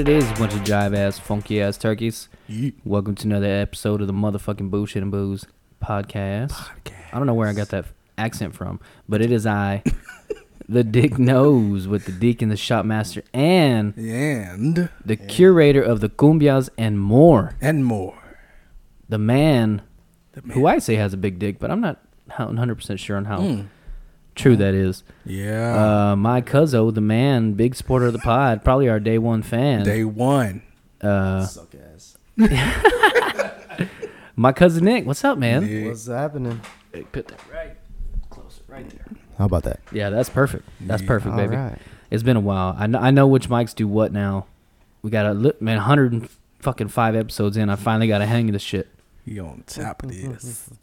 What it is, bunch of jive ass, funky ass turkeys. Welcome to another episode of the motherfucking Bullshit and Booze podcast. I don't know where I got that accent from, but it is I, the Dick Nose, with the Deacon, the Shopmaster, and and the curator of the cumbias and more. and more. The man, The man. who I say has a big dick, but I'm not 100% sure on how Hmm. True that is. Yeah, Uh, my cuzzo, the man, big supporter of the pod, probably our day one fan. day one. uh, Suck ass. my cousin Nick, what's up, man? Yeah. What's happening? Hey, Put that right closer, right there. How about that? Yeah, that's perfect. That's Yeah. perfect, All baby. right. It's been a while. I know, I know which mics do what now. We got a li- man, hundred and fucking five episodes in. I finally got a hang of the shit. He on top of this,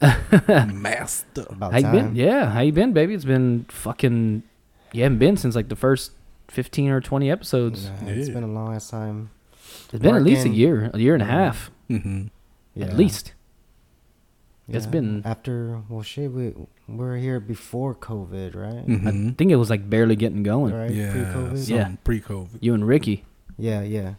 master. About How you time. been? Yeah, how you been, baby? It's been fucking. You haven't been since like the first fifteen or twenty episodes. Nah, It's Yeah. been a long ass time. It's been at least a year, a year and a half, Mm-hmm. Yeah. at least. It's been- after. Well, shit. We we were here before COVID, right? Mm-hmm. I think it was like barely getting going. Right. Yeah, Pre-COVID. Yeah. pre-COVID. You and Ricky, Yeah. Yeah.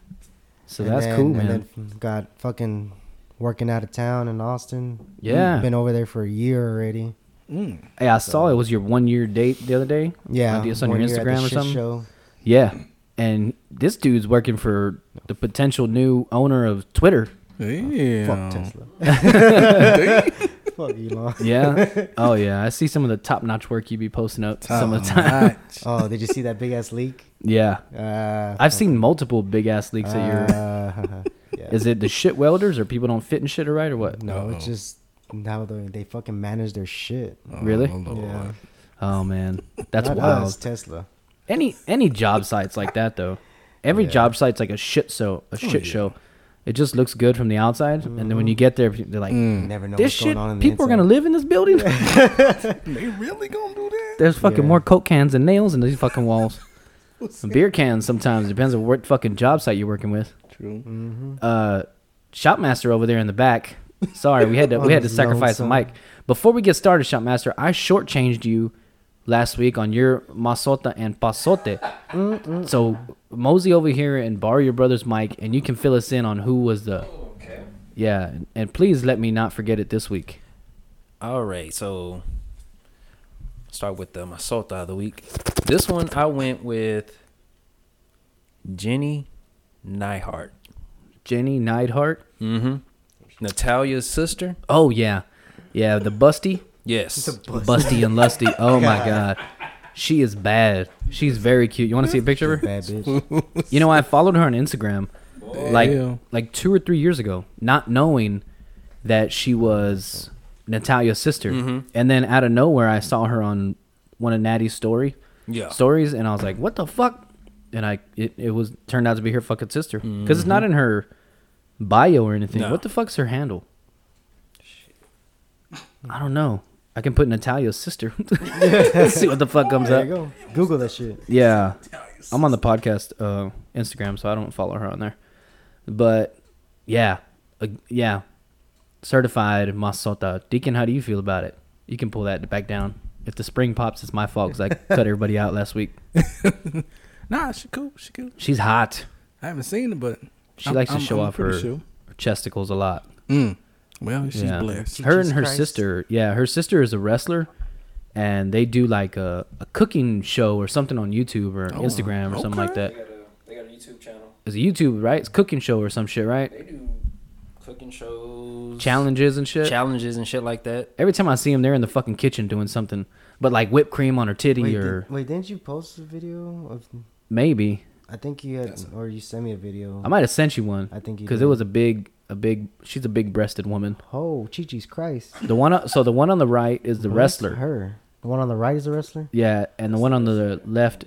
so And that's then- cool, and man. then got fucking working out of town in Austin. Yeah. Been over there for a year already. Mm. Hey, I saw it was your one year date the other day. Yeah. Uh, just on your one year at the Instagram or something? Show. Yeah. And this dude's working for the potential new owner of Twitter. Yeah. Fuck Tesla. Fuck Elon. Yeah. oh yeah. I see some of the top notch work you be posting up some of the time. Notch. Oh, did you see that big ass leak? Yeah. Uh, I've seen multiple big ass leaks at your Uh, yeah. Is it the shit welders or people don't fit and shit or right or what? No, it's Uh-oh. just how they, they fucking manage their shit. Really? Oh, Lord. Yeah, Oh man. That's Not wild. us, Tesla. Any any job sites like that though. Every Yeah. job site's like a shit show, a shit Oh, yeah. show. It just looks good from the outside, and then when you get there, they're like, Mm. Never know "This shit, going on people are gonna live in this building." They really gonna do that? There's fucking Yeah. more coke cans and nails in these fucking walls. And beer cans sometimes depends on what fucking job site you're working with. True. Mm-hmm. Uh, Shopmaster over there in the back. Sorry, we had to we had to sacrifice a mic. Before we get started, Shopmaster, I shortchanged you last week on your masota and pasote. So mosey over here and borrow your brother's mic, and you can fill us in on who was the. Okay. Yeah, and- and please let me not forget it this week. All right. So start with the masota of the week. This one I went with Jenny Neidhart. Jenny Neidhart. Mm-hmm. Natalya's sister. Oh yeah, yeah, the busty. Yes. Busty and Lusty. Oh my god. She is bad. She's very cute. You want to see a picture of her? Bad bitch. You know, I followed her on Instagram like Damn. like 2 or 3 years ago, not knowing that she was Natalya's sister. Mhm. And then out of nowhere I saw her on one of Natty's story Yeah. stories and I was like, "What the fuck?" And I it, it was turned out to be her fucking sister cuz it's not in her bio or anything. No. What the fuck's her handle? I don't know. I can put Natalya's sister. See what the fuck comes There up. you go. Google that shit. Yeah. I'm on the podcast uh, Instagram, so I don't follow her on there. But yeah, uh, yeah, certified masota. Deacon, how do you feel about it? You can pull that back down. If the spring pops, it's my fault because I cut everybody out last week. Nah, she cool. She cool. She's hot. I haven't seen her, but She I'm- likes to I'm- show I'm off her, sure. her chesticles a lot. Mm. Well, she's yeah. blessed. Her and her Christ. sister, yeah, her sister is a wrestler, and they do like a, a cooking show or something on YouTube or Oh, Instagram or something like that. They got a, they got a YouTube channel. It's a YouTube, right? It's a cooking show or some shit, right? They do cooking shows, Challenges and shit. challenges and shit like that. Every time I see them, they're in the fucking kitchen doing something, but like whipped cream on her titty Wait, or did, wait, didn't you post a video of? Maybe I think you had, or you sent me a video. I might have sent you one I think you because it was a big, a big. She's a big breasted woman. Oh, Chi-Chi's Christ. The one, o- so the one on the right is the Well, that's wrestler. Her. The one on the right is the wrestler. Yeah, and the one on the left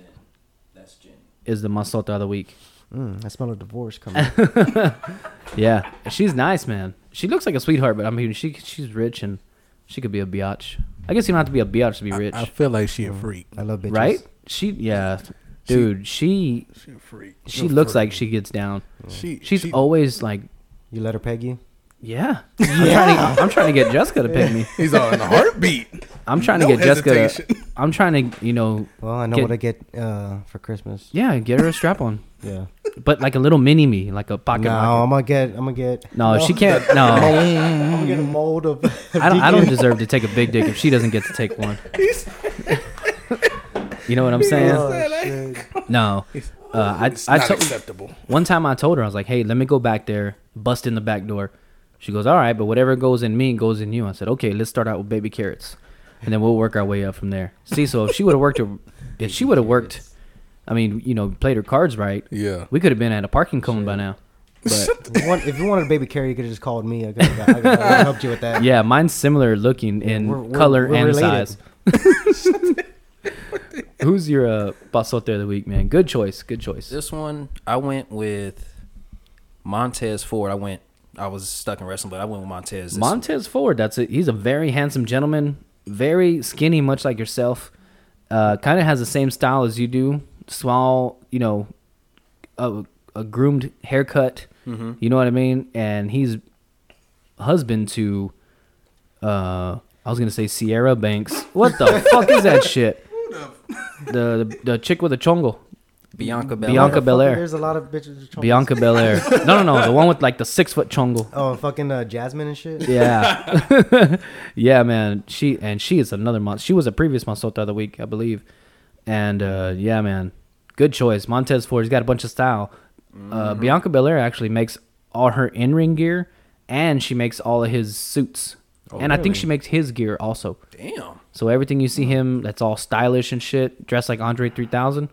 That's Jenny. is the masota of the week. Mm, I smell a divorce coming. Yeah, she's nice, man. She looks like a sweetheart, but I mean, she she's rich and she could be a biatch. I guess you don't have to be a biatch to be rich, I feel like she a freak. I love bitches. right? She, yeah, dude. She She a freak. she looks like she gets down. She She's she, always like, You let her peg you? yeah. I'm, trying to, I'm trying to get Jessica to pick me. He's all in a heartbeat. I'm trying No to get Jessica. hesitation. I'm trying to, you know, Well, I know Get- what I get uh, for Christmas. yeah, get her a strap on, Yeah. but like a little mini me, like a pocket No, rocket. I'm gonna get. I'm gonna get. No, she can't. No, I'm gonna get a mold of. I don't. I don't deserve to take a big dick if she doesn't get to take one. You know what I'm saying? Oh. No. Uh, I It's I not told acceptable. one time I told her I was like, hey, let me go back there, bust in the back door. She goes, all right, but whatever goes in me goes in you. I said, okay, let's start out with baby carrots, and then we'll work our way up from there. See, so if she would have worked, her, if she would have worked, I mean, you know, played her cards right, Yeah. we could have been at a parking cone by now. But If you, want, if you wanted a baby carrier, you could have just called me. I could have I could have helped you with that. yeah, mine's similar looking in we're- we're- color we're and related. size. Who's your uh, basote of the week, man? Good choice. Good choice. This one, I went with Montez Ford. I went. I was stuck in wrestling, but I went with Montez. Montez Ford. That's it. He's a very handsome gentleman, very skinny, much like yourself. Uh, kind of has the same style as you do. Small, you know, a, a groomed haircut. You know what I mean? And he's husband to. Uh, I was gonna say Sierra Banks. What the fuck is that shit? The, the the chick with the chongo, Bianca Belair. Bianca Fucking- Belair. There's a lot of bitches. with chongs. Bianca Belair. No, no, no, the one with like the six foot chongo. Oh, fucking uh, Jasmine and shit. Yeah, yeah, man. She and she is another month. She was a previous Masota of the week, I believe. And uh, yeah, man, good choice. Montez Ford. He's got a bunch of style. Uh, Bianca Belair actually makes all her in ring gear, and she makes all of his suits. Oh, and I think she makes his gear also. Damn. So everything you see him, that's all stylish and shit, dressed like Andre 3000.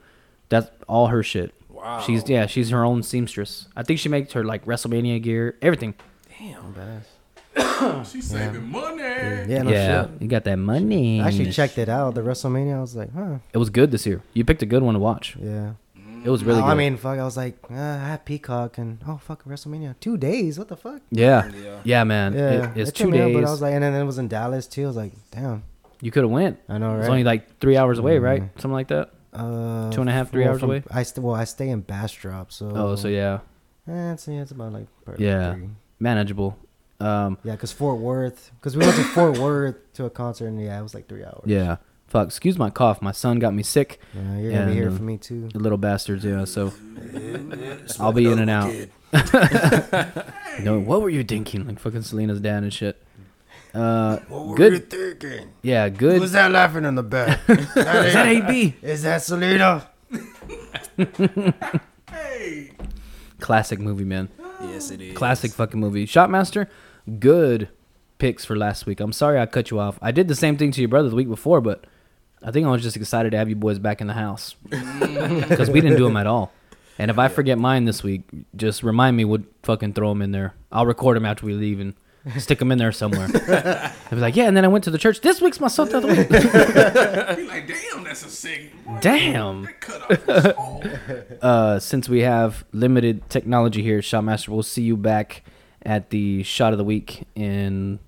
That's all her shit. Wow. She's yeah, she's her own seamstress. I think she makes her like WrestleMania gear, everything. Damn. Oh, badass. She's saving money. Yeah, no yeah, shit. you got that money. I actually checked it out. The WrestleMania. I was like, huh. It was good this year. You picked a good one to watch. Yeah. It was really Oh, good. I mean, fuck. I was like, uh, I had Peacock and oh fuck WrestleMania. Two days. What the fuck? yeah, Yeah. yeah, man. Yeah, It- it's it two took me out, days. But I was like, and then it was in Dallas too. I was like, damn. you could have went. I know, It was only like three hours away, right? Mm. Something like that. Uh, Two and a half, three well, hours from- away? I st- well, I stay in Bastrop, so. Oh, so yeah, Eh, it's, yeah, it's about like. per- Yeah. three. manageable. Um, Yeah, cause Fort Worth, cause we went to Fort Worth to a concert, and yeah, it was like three hours. yeah. Fuck. Excuse my cough. My son got me sick. Yeah, you're gonna be here for me too. The little bastards. Yeah. So I'll be in and out. You know, what were you thinking? Like fucking Selena's dad and shit. Uh, good. thinking? Yeah, good. Who's that laughing in the back? Is that AB? Is that Selena? Hey. Classic movie, man. Yes, it is. Classic fucking movie. Shopmaster, good picks for last week. I'm sorry I cut you off. I did the same thing to your brother the week before, but I think I was just excited to have you boys back in the house because we didn't do them at all. And if I forget mine this week, just remind me. we'd fucking throw them in there. I'll record them after we leave and stick them in there somewhere. I'll be like, yeah. And then I went to the church. This week's my sota of the week. Be like, damn, that's a sick. Damn. Cut off his phone. uh, since we have limited technology here, Shopmaster, we'll see you back at the shot of the week in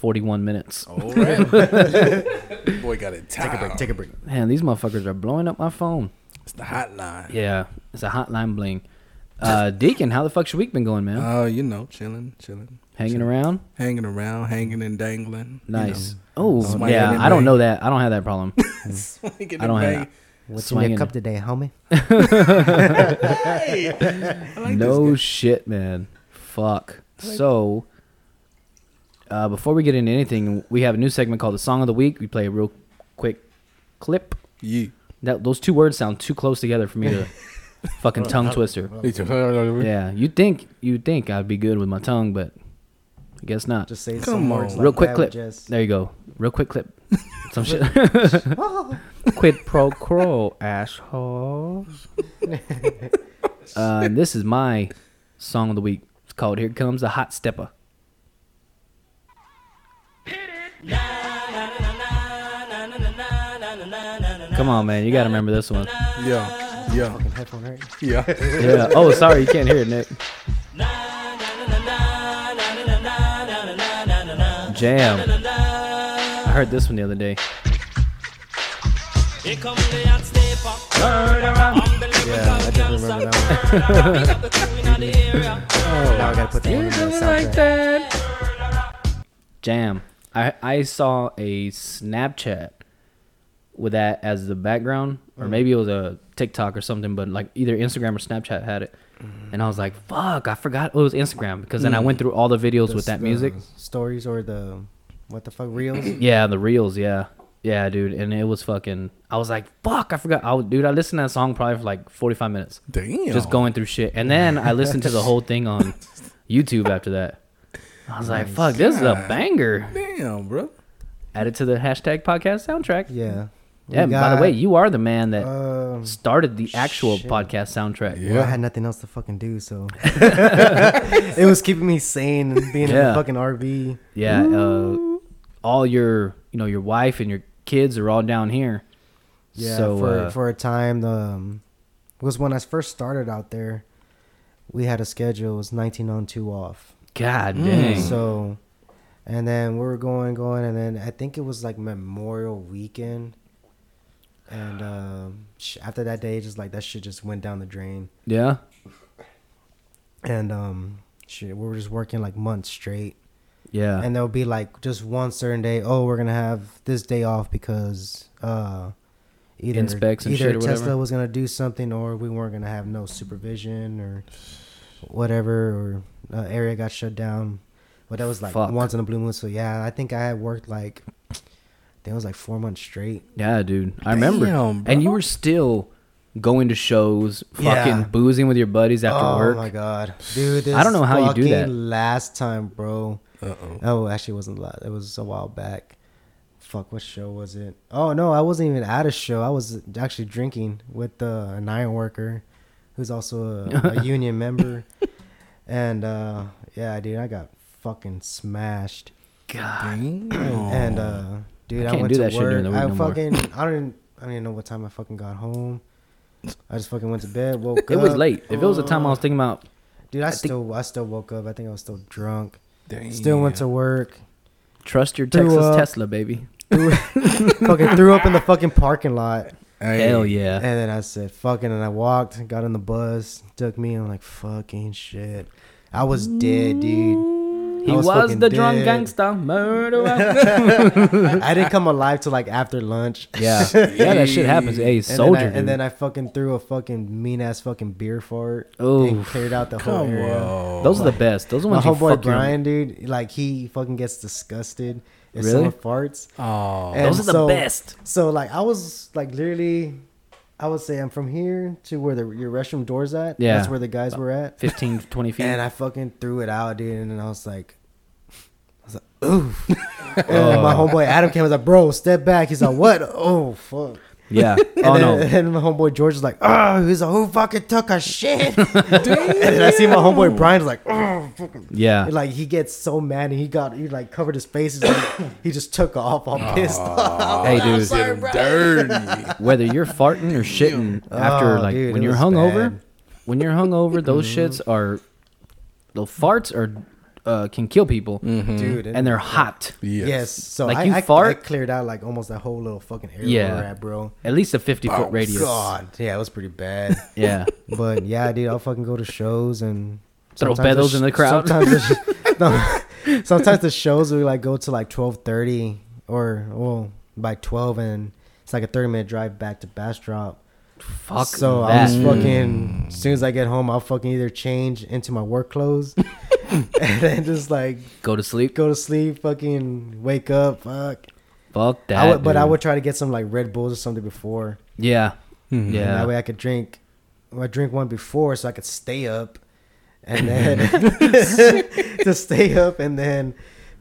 41 minutes. All right. Boy got it. Take a break. Take a break. Man, these motherfuckers are blowing up my phone. It's the hotline. Yeah, it's a hotline bling. Uh, Deacon, how the fuck's your week been going, man? Oh, you know, chilling, chilling, Hanging around? hanging around, hanging and dangling. you Nice. know. Oh, Swinging yeah. and I don't know that. I don't have that problem. Swinging I don't and have What's in Swinging. your cup today, homie? no shit, man. Fuck. So, uh, before we get into anything, we have a new segment called the Song of the Week. We play a real quick clip. Yeah. That those two words sound too close together for me to fucking tongue twister. Yeah. Yeah, you'd think you'd think I'd be good with my tongue, but I guess not. Just say Come some on. words Real like quick that clip. with Just, There you go. Real quick clip. Some shit. Quid pro quo, assholes. uh, this is my song of the week. It's called "Here Comes a Hot Stepper." Come on, man. You gotta remember this one. Yeah. Yeah. Fucking headphone, right? Yeah. Yeah. Oh, sorry, you can't hear it, Nick. Jam. I heard this one the other day. Yeah, I just remember that one. oh, now I gotta put that one in the soundtrack. Jam. I I saw a Snapchat with that as the background, or mm-hmm. maybe it was a TikTok or something, but like either Instagram or Snapchat had it. Mm-hmm. And I was like, "Fuck!" I forgot it was Instagram because then I went mm. through all the videos The with that music. stories or the what the fuck reels. Yeah, the reels. Yeah, yeah, dude. And it was fucking. I was like, "Fuck!" I forgot. I, would- dude, I listened to that song probably for like forty five minutes, Damn. just going through shit. And then I listened to the whole thing on YouTube after that. I was like, "Fuck, this is a banger." Damn, bro. Add it to the hashtag podcast soundtrack. Yeah. We Yeah. by the way, you are the man that um, started the actual shit. podcast soundtrack. Yeah. Well, I had nothing else to fucking do, so it was keeping me sane and being in Yeah. the fucking RV. Yeah. Uh, all your, you know, your wife and your kids are all down here. Yeah, So, for uh, for a time, the um, was when I first started out there. We had a schedule. It was 19 on, two off. God dang. So, and then we were going, going, and then I think it was like Memorial Weekend. And um, after that day, just like that shit just went down the drain. yeah. And um, shit, we were just working like months straight. Yeah. and there'll be like just one certain day. Oh, we're gonna have this day off because uh, either either Tesla whatever. was gonna do something, or we weren't gonna have no supervision or whatever, or uh, area got shut down. But that was like Fuck. once in a blue moon. So yeah, I think I had worked like I think it was like four months straight. Yeah, dude. I remember. Damn, And you were still going to shows, fucking Yeah. boozing with your buddies after oh work. Oh my god, dude! This I don't know how you do that. Last time, bro. Uh oh. Oh, actually, it wasn't a. It was a while back. Fuck, what show was it? Oh no, I wasn't even at a show. I was actually drinking with uh, an iron worker, who's also a, a union member. And uh, yeah, dude, I got fucking smashed. God. Damn. And uh, dude, I I, can't went do to that shit work. during the week I no more. fucking, I don't, I don't even know what time I fucking got home. I just fucking went to bed. Woke up. It was late. If it was a time I was thinking about, dude, I, I think- still, I still woke up. I think I was still drunk. Damn. Still went to work. trust your Threw Texas up. Tesla, baby. threw, fucking threw up in the fucking parking lot. Hey. Hell yeah. And then I said, fucking, and I walked, got on the bus, took me, and I'm like, fucking shit. I was dead, dude. He I was, was fucking the drunk gangster murderer. I didn't come alive till like after lunch. yeah. Yeah, that shit happens. Hey, And soldier, then, I, and then I fucking threw a fucking mean ass fucking beer fart. Oh, And cleared out the whole Come area. on. Those are the best. Those are My ones you homeboy fuck Brian, dude, like he fucking gets disgusted if Really? someone farts. Oh. And Those are the so- best. So like I was like literally, I would say I'm from here to where the your restroom doors at. Yeah. that's where the guys were at. 15, 20 feet. And I fucking threw it out, dude. And I was like, I was like, ooh. and then my oh. homeboy Adam came. I was like, bro, step back. He's like, what? Oh fuck. Yeah. And Oh, then, no. and my homeboy George is like, oh, he's like, who fucking took a shit? and then I see my homeboy Brian's like, oh, fucking. Yeah. And, like he gets so mad and he got he like covered his face. He's like, he just took off all pissed off. Hey, dude. Getting dirty. Whether you're farting or shitting after, Oh, like, dude, when you're hungover, bad. when you're hungover, those shits are, the farts are, uh, can kill people. dude. And they're hot. Yes. Yes. So Like, I, you I, fart- I cleared out like almost that whole little fucking area Yeah. at, bro. At least a 50 foot Oh, radius. God, yeah, it was pretty bad. Yeah. but yeah, dude, I'll fucking go to shows and Throw sometimes pedos the in the crowd. Sometimes, the sh- no, sometimes the shows we like go to like twelve thirty or well by twelve, and it's like a thirty minute drive back to Bastrop. Fuck so that. I was fucking. As soon as I get home, I'll fucking either change into my work clothes and then just like Go to sleep. go to sleep, fucking wake up, fuck. Fuck that. I would, but I would try to get some like Red Bulls or something before. Yeah. Mm-hmm. And Yeah. that way I could drink. I drink one before so I could stay up, and then to stay up, and then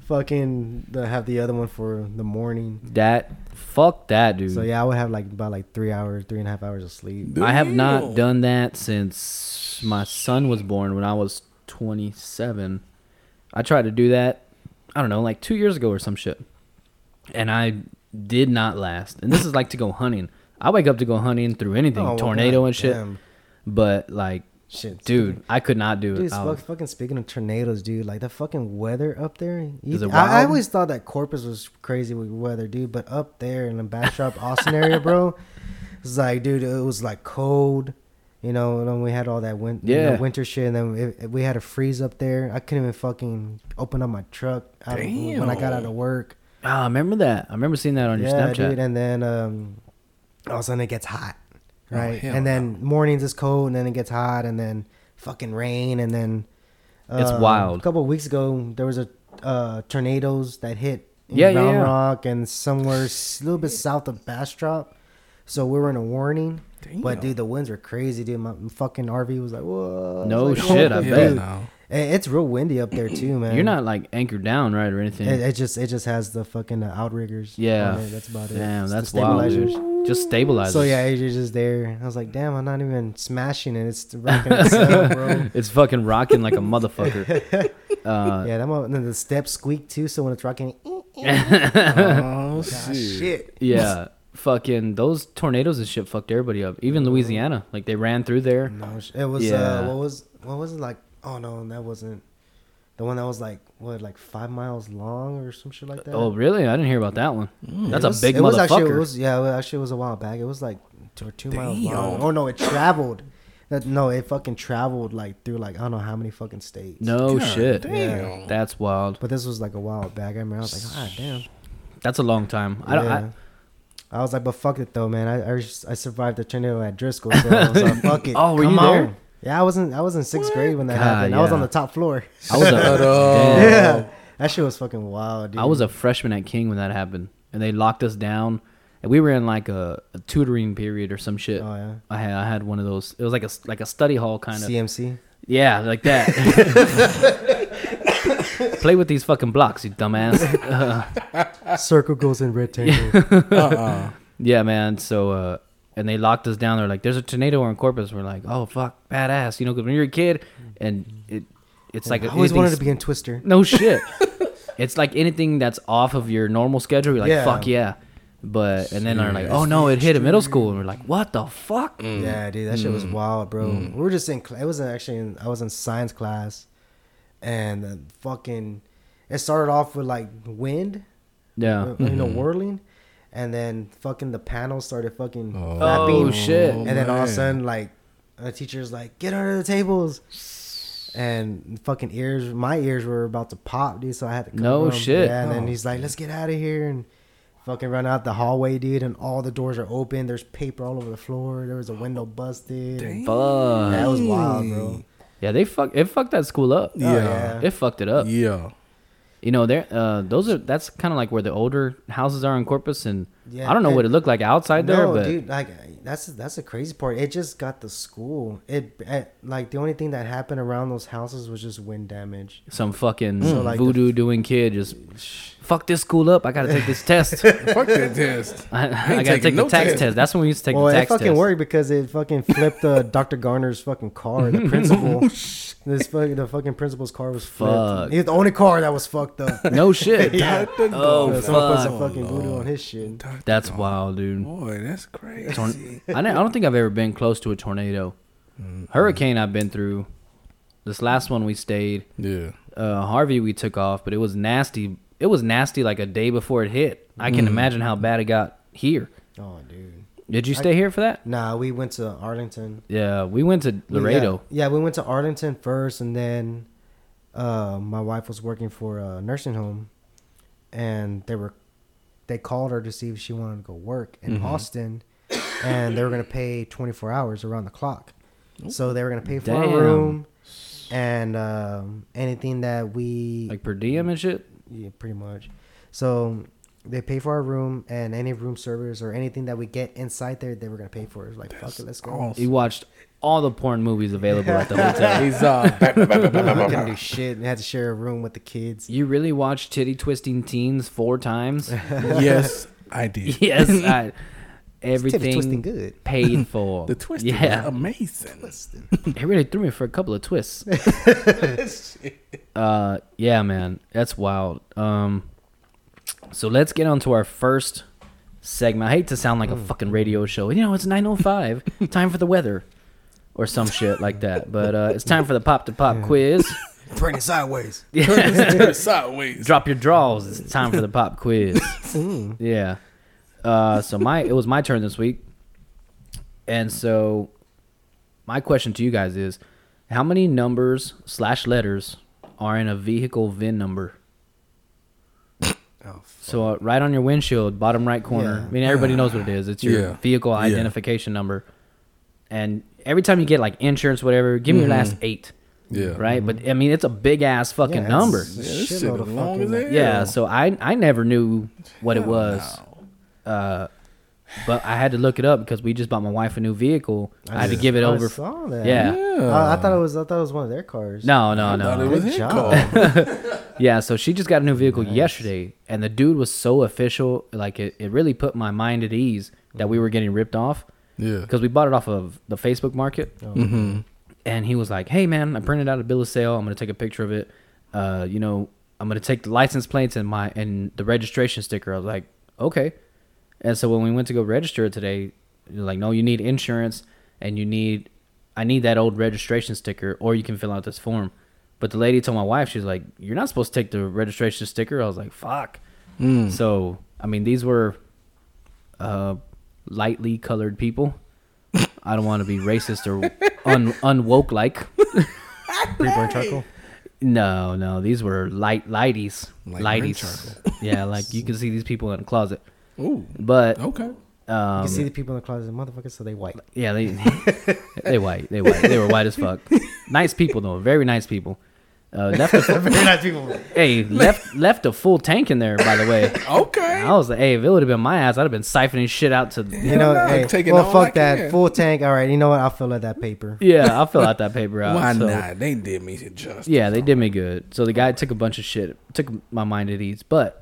fucking have the other one for the morning. That. Fuck that, dude. So yeah, I would have like about like three hours, three and a half hours of sleep. I have not done that since my son was born when I was 27. I tried to do that, I don't know, like two years ago or some shit. And I did not last. And this is like to go hunting. I wake up to go hunting through anything, Oh, tornado God and shit. damn. But like, Shit, dude, I could not do it. Dude, I fuck, was- fucking speaking of tornadoes, dude, like the fucking weather up there. You, Is it I, I always thought that Corpus was crazy with weather, dude, but up there in the Bastrop, Austin area, bro, it's like, dude, it was like cold. You know, and then we had all that win- you know, winter shit, and then it, it- we had a freeze up there. I couldn't even fucking open up my truck out of, when I got out of work. Ah, I remember that. I remember seeing that on your yeah, Snapchat. dude, and then um, all of a sudden it gets hot, Oh, right? hell and then mornings it's cold, and then it gets hot, and then fucking rain, and then It's um, wild. A couple of weeks ago, there was a uh, tornadoes that hit in Yeah, yeah, Round yeah. Rock and somewhere a little bit south of Bastrop. So we were in a warning. But dude, the winds were crazy, dude. My fucking RV was like, whoa. No like, shit, I dude. bet. no. It's real windy up there too, man. You're not like anchored down, right, or anything. It, it just it just has the fucking uh, outriggers. yeah, on it. that's about it. Damn, It's that's wild, stabilizers. dude. Just stabilizers. So yeah, you're just there. I was like, damn, I'm not even smashing it. It's rocking itself, bro. it's fucking rocking like a motherfucker. Uh, yeah, that and then the steps squeak too. So when it's rocking, Oh ah, shit. shit. yeah, fucking those tornadoes and shit fucked everybody up. Even Louisiana, like they ran through there. No, it was Yeah. uh, what was what was it like? Oh no, that wasn't the one that was like what like five miles long or some shit like that. Oh, really? I didn't hear about that one. That's was- a big it was Actually, motherfucker. it was, yeah, it actually was a while back. It was like two or two miles long. Oh no, it traveled. That no, it fucking traveled like through like I don't know how many fucking states. no God shit. damn. That's wild. But this was like a while back. I remember I was like, ah, damn. That's a long time. I don't. Yeah. I, I was like, but fuck it though, man. I I, I survived the tornado at Driscoll, so I was like, fuck it. Oh, were Come you there? Yeah, I was in I was in sixth grade when that God, happened. I was on the top floor. I was a, Shut up. damn. yeah, that shit was fucking wild, dude. I was a freshman at King when that happened, and they locked us down, and we were in like a, a tutoring period or some shit. Oh yeah. I had I had one of those. It was like a s- like a study hall kind of. CMC. Yeah, like that. Play with these fucking blocks, you dumbass. Uh, Circle goes in rectangle. Uh-uh. yeah, man. So, uh, and they locked us down. They're like, "There's a tornado in Corpus." We're like, "Oh fuck, badass!" You know, because when you're a kid, and it, it's like I always wanted to be in Twister. No shit. it's like anything that's off of your normal schedule. You're like, Yeah. fuck yeah. But and then they're like, oh no, it hit a middle school, and we're like, what the fuck? Yeah, dude, that shit Mm. was wild, bro. We were just in. It was actually. In, I was in science class, and uh, fucking. It started off with like wind, Yeah. you know, whirling, and then fucking the panels started fucking Oh. flapping. Oh, shit. And then all of a sudden, like, the teacher's like, "Get under the tables," and fucking ears. My ears were about to pop, dude. So I had to. Come No home. shit. Yeah, and then Oh. he's like, "Let's get out of here," and fucking run out the hallway, dude. And all the doors are open. There's paper all over the floor. There was a window busted. and- Fuck. that was wild, bro. Yeah, they fuck. It fucked that school up. Oh, Yeah. It fucked it up. Yeah. You know, there. Uh, those are. That's kind of like where the older houses are in Corpus, and Yeah, I don't know what it looked like outside there, no, but dude, like that's that's the crazy part. It just got the school. It, it like the only thing that happened around those houses was just wind damage. some fucking So, like, the- voodoo doing kid just fuck this school up. I gotta take this test. Fuck that test. I, I ain't gotta taking take no the tax test. test. That's when we used to take well, the it tax fucking test. worked because it fucking flipped uh, Dr. Garner's fucking car. The principal, this fucking the fucking principal's car was flipped. Fuck. He's the only car that was fucked up. No shit. Yeah. Dr. Oh, So someone put fuck. some fucking voodoo on his shit. Dr. That's wild, dude. Boy, that's crazy. Torn- I, didn't- I don't think I've ever been close to a tornado. Hurricane I've been through. This last one we stayed. Yeah. Uh, Harvey we took off, but it was nasty. It was nasty like a day before it hit. I can imagine how bad it got here. Oh, dude. Did you stay here for that? Nah, we went to Arlington. Yeah, we went to We- Laredo. Yeah, we went to Arlington first, and then uh, my wife was working for a nursing home, and they were they called her to see if she wanted to go work in Mm-hmm. Austin, and they were gonna pay twenty four hours around the clock. So they were gonna pay for Damn. our room and um, anything that we Like per diem and shit. Yeah, pretty much. So they pay for our room and any room service or anything that we get inside there, they were gonna pay for. It was like, fuck it, let's go. awesome. He watched all the porn movies available at the hotel. He's uh, we couldn't do shit. We had to share a room with the kids. You really watched Titty Twisting Teens four times? yes, I did. yes, I, Titty twisting everything good. paid for. The twist yeah, was amazing. it really threw me for a couple of twists. uh, yeah, man, that's wild. Um, so let's get on to our first segment. I hate to sound like a fucking radio show. You know, it's 9:05. time for the weather, or some shit like that. But uh, it's time for the pop to pop quiz. Turn it sideways. Yeah. sideways. Drop your draws. It's time for the pop quiz. yeah. Uh, so my it was my turn this week, and so my question to you guys is, how many numbers slash letters are in a vehicle VIN number? Oh, So uh, right on your windshield, bottom right corner. Yeah. I mean, everybody knows what it is. It's your Yeah. vehicle Yeah. identification number. And every time you get like insurance, whatever, give me your last eight, Yeah. right? But I mean, it's a big ass fucking Yeah, number. Yeah, this Shitload shit of long fucking- Yeah, so I I never knew what it was. no. Uh, but I had to look it up because we just bought my wife a new vehicle. I, had to give it I over. saw that. Yeah. Uh, I thought it was. I thought it was one of their cars. No, no, I thought it no. was his job. car. Yeah, so she just got a new vehicle yesterday, and the dude was so official. Like it, it really put my mind at ease that we were getting ripped off Yeah. because we bought it off of the Facebook Market. Mm-hmm. and he was like, "Hey man, I printed out a bill of sale. I'm gonna take a picture of it. Uh, you know, I'm gonna take the license plates and my and the registration sticker." I was like, "Okay." And so when we went to go register it today, you're like, "No, you need insurance and you need I need that old registration sticker, or you can fill out this form." But the lady told my wife, she's like, "You're not supposed to take the registration sticker." I was like, "Fuck." Mm. So I mean, these were uh, lightly colored people. I don't want to be racist or un unwoke like. Reborn charcoal. No, no, these were light lighties, Like lighties. yeah, like you can see these people in the closet. Ooh. But Okay. You um, can see the people in the closet, motherfuckers, so they white. yeah, they they white, they white, they were white as fuck. Nice people though, very nice people. Uh, left a, Very nice people. hey, left left a full tank in there. By the way, Okay. I was like, hey, if it would have been my ass, I'd have been siphoning shit out to. You know, no, hey, take it well, fuck I that. can. Full tank. All right, you know what? I'll fill out that paper. Yeah, I'll fill out that paper out. Why so- not? They did me justice. Yeah, they did me good. So the guy took a bunch of shit, took my mind at ease. But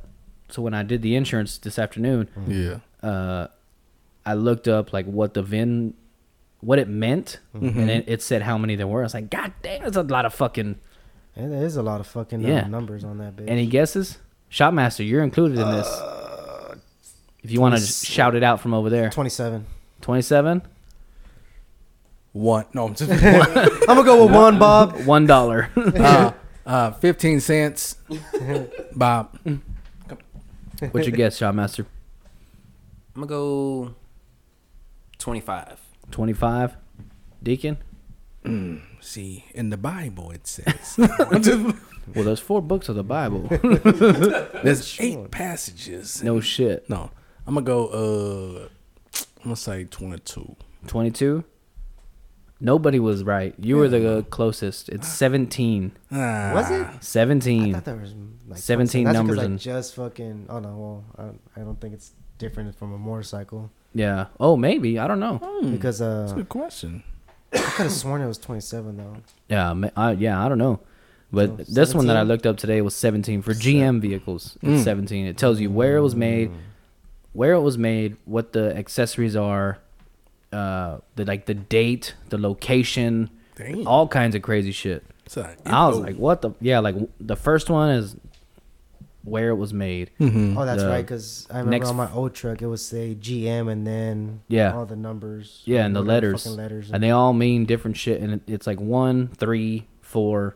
so when I did the insurance this afternoon, Yeah. uh, I looked up like what the VIN, what it meant, and it, it said how many there were. I was like, God damn, that's a lot of fucking. And there is a lot of fucking uh, Yeah. numbers on that bitch. Any guesses? Shopmaster, you're included in this. if you want to shout it out from over there, Twenty-seven. twenty-seven, One. No, I'm just. I'm gonna go with one, Bob. one dollar. uh, uh, 15 cents. Bob. What's your guess, Shopmaster? I'm gonna go 25. Twenty-five. Deacon. See, in the Bible it says Well, there's four books of the Bible. there's eight passages. no shit. No, I'm gonna go. Uh, I'm gonna say 22. 22 nobody was right. You were the closest. It's 17 Ah, Was it? 17 I thought there was like 17 That's numbers I and- just fucking. Oh no, well, I, I don't think it's different from a motorcycle. Yeah. Oh maybe. I don't know. Because That's a uh, good question. I could have sworn it was twenty-seven though. yeah ma- I, yeah i don't know. But Oh, this one that i 17? looked up today was 17 for gm vehicles. It's 17 it tells you where it was made where it was made what the accessories are uh the like the date the location Damn. all kinds of crazy shit It's a i was like what the yeah like the first one is where it was made Mhm. Oh, that's The right. Because I remember next on my old truck, it would say GM and then Yeah. all the numbers. Yeah, and the letters, fucking letters. and they all mean different shit. And it, it's like one, three, four,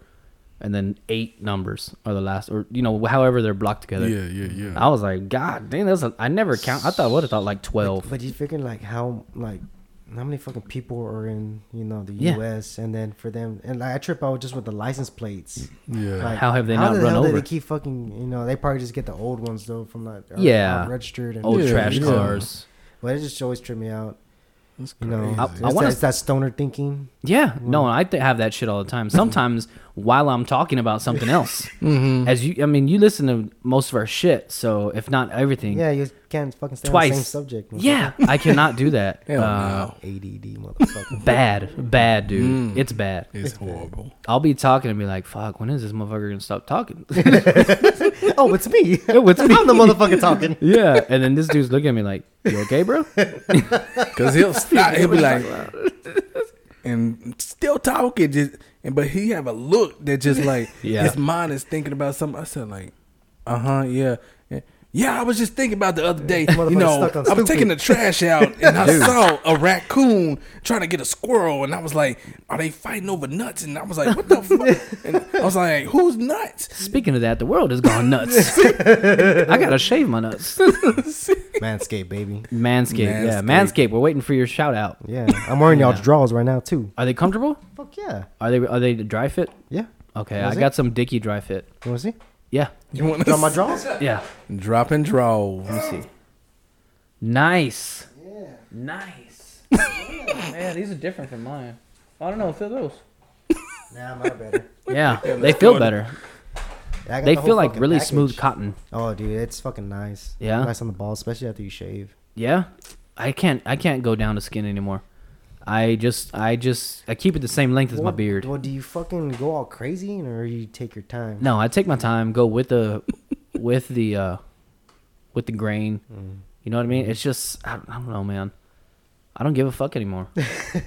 and then eight numbers are the last, or you know, however they're blocked together. Yeah, yeah, yeah. I was like, God damn, that's a, I never count. I thought I would have thought like twelve. But you figure like how like how many fucking people are in you know the Yeah. U.S. and then for them and like, I trip out just with the license plates. yeah. Like, How have they not the run hell did over? They keep fucking you know they probably just get the old ones though from like Yeah. are registered and Old Yeah, trash yeah. cars. But it just always tripped me out. That's You know, crazy. I- it's, I wanna- that, that stoner thinking. Yeah, no, I have that shit all the time. Sometimes while I'm talking about something else, Mm-hmm. as you, I mean, you listen to most of our shit, so if not everything, Yeah, you can't fucking stay on Twice. the same subject. yeah, I cannot do that. Hell Uh, no. ADD motherfucker. Bad, bad, dude. Mm. It's bad. It's horrible. I'll be talking and be like, "Fuck, when is this motherfucker gonna stop talking?" oh, it's me. Oh, it's me. I'm the motherfucker talking. yeah, and then this dude's looking at me like, "You okay, bro?" Cause he'll stop. He'll be like, and still talking. Just and but he have a look that just like Yeah. his mind is thinking about something. I said like, uh huh, yeah. And Yeah, I was just thinking about the other day. You know, I was taking the trash out and I saw a raccoon trying to get a squirrel, and I was like, "Are they fighting over nuts?" And I was like, "What the fuck?" And I was like, "Who's nuts?" Speaking of that, the world has gone nuts. I gotta shave my nuts. Manscaped, baby. Manscaped, yeah, Manscaped. Manscaped. We're waiting for your shout out. Yeah, I'm wearing y'all's drawers right now too. Are they comfortable? Fuck yeah. Are they are they dry fit? Yeah. Okay, I got some Dicky dry fit. You want to see? Yeah, You want to Draw my draws? yeah. drop and draw? Let me see. Nice. Yeah. Nice. Man, these are different from mine. I don't know. Feel those. Nah, mine are better. Yeah, they feel better. Yeah, I got They the whole feel like fucking really package. smooth cotton. Oh, dude, it's fucking nice. Yeah? Nice on the balls, especially after you shave. Yeah, I can't. I can't go down to skin anymore. I just, I just, I keep it the same length as my beard. Well, do you fucking go all crazy or you take your time? No, I take my time. Go with the, with the, uh, with the grain. Mm. You know what I mean? It's just, I, I don't know, man. I don't give a fuck anymore.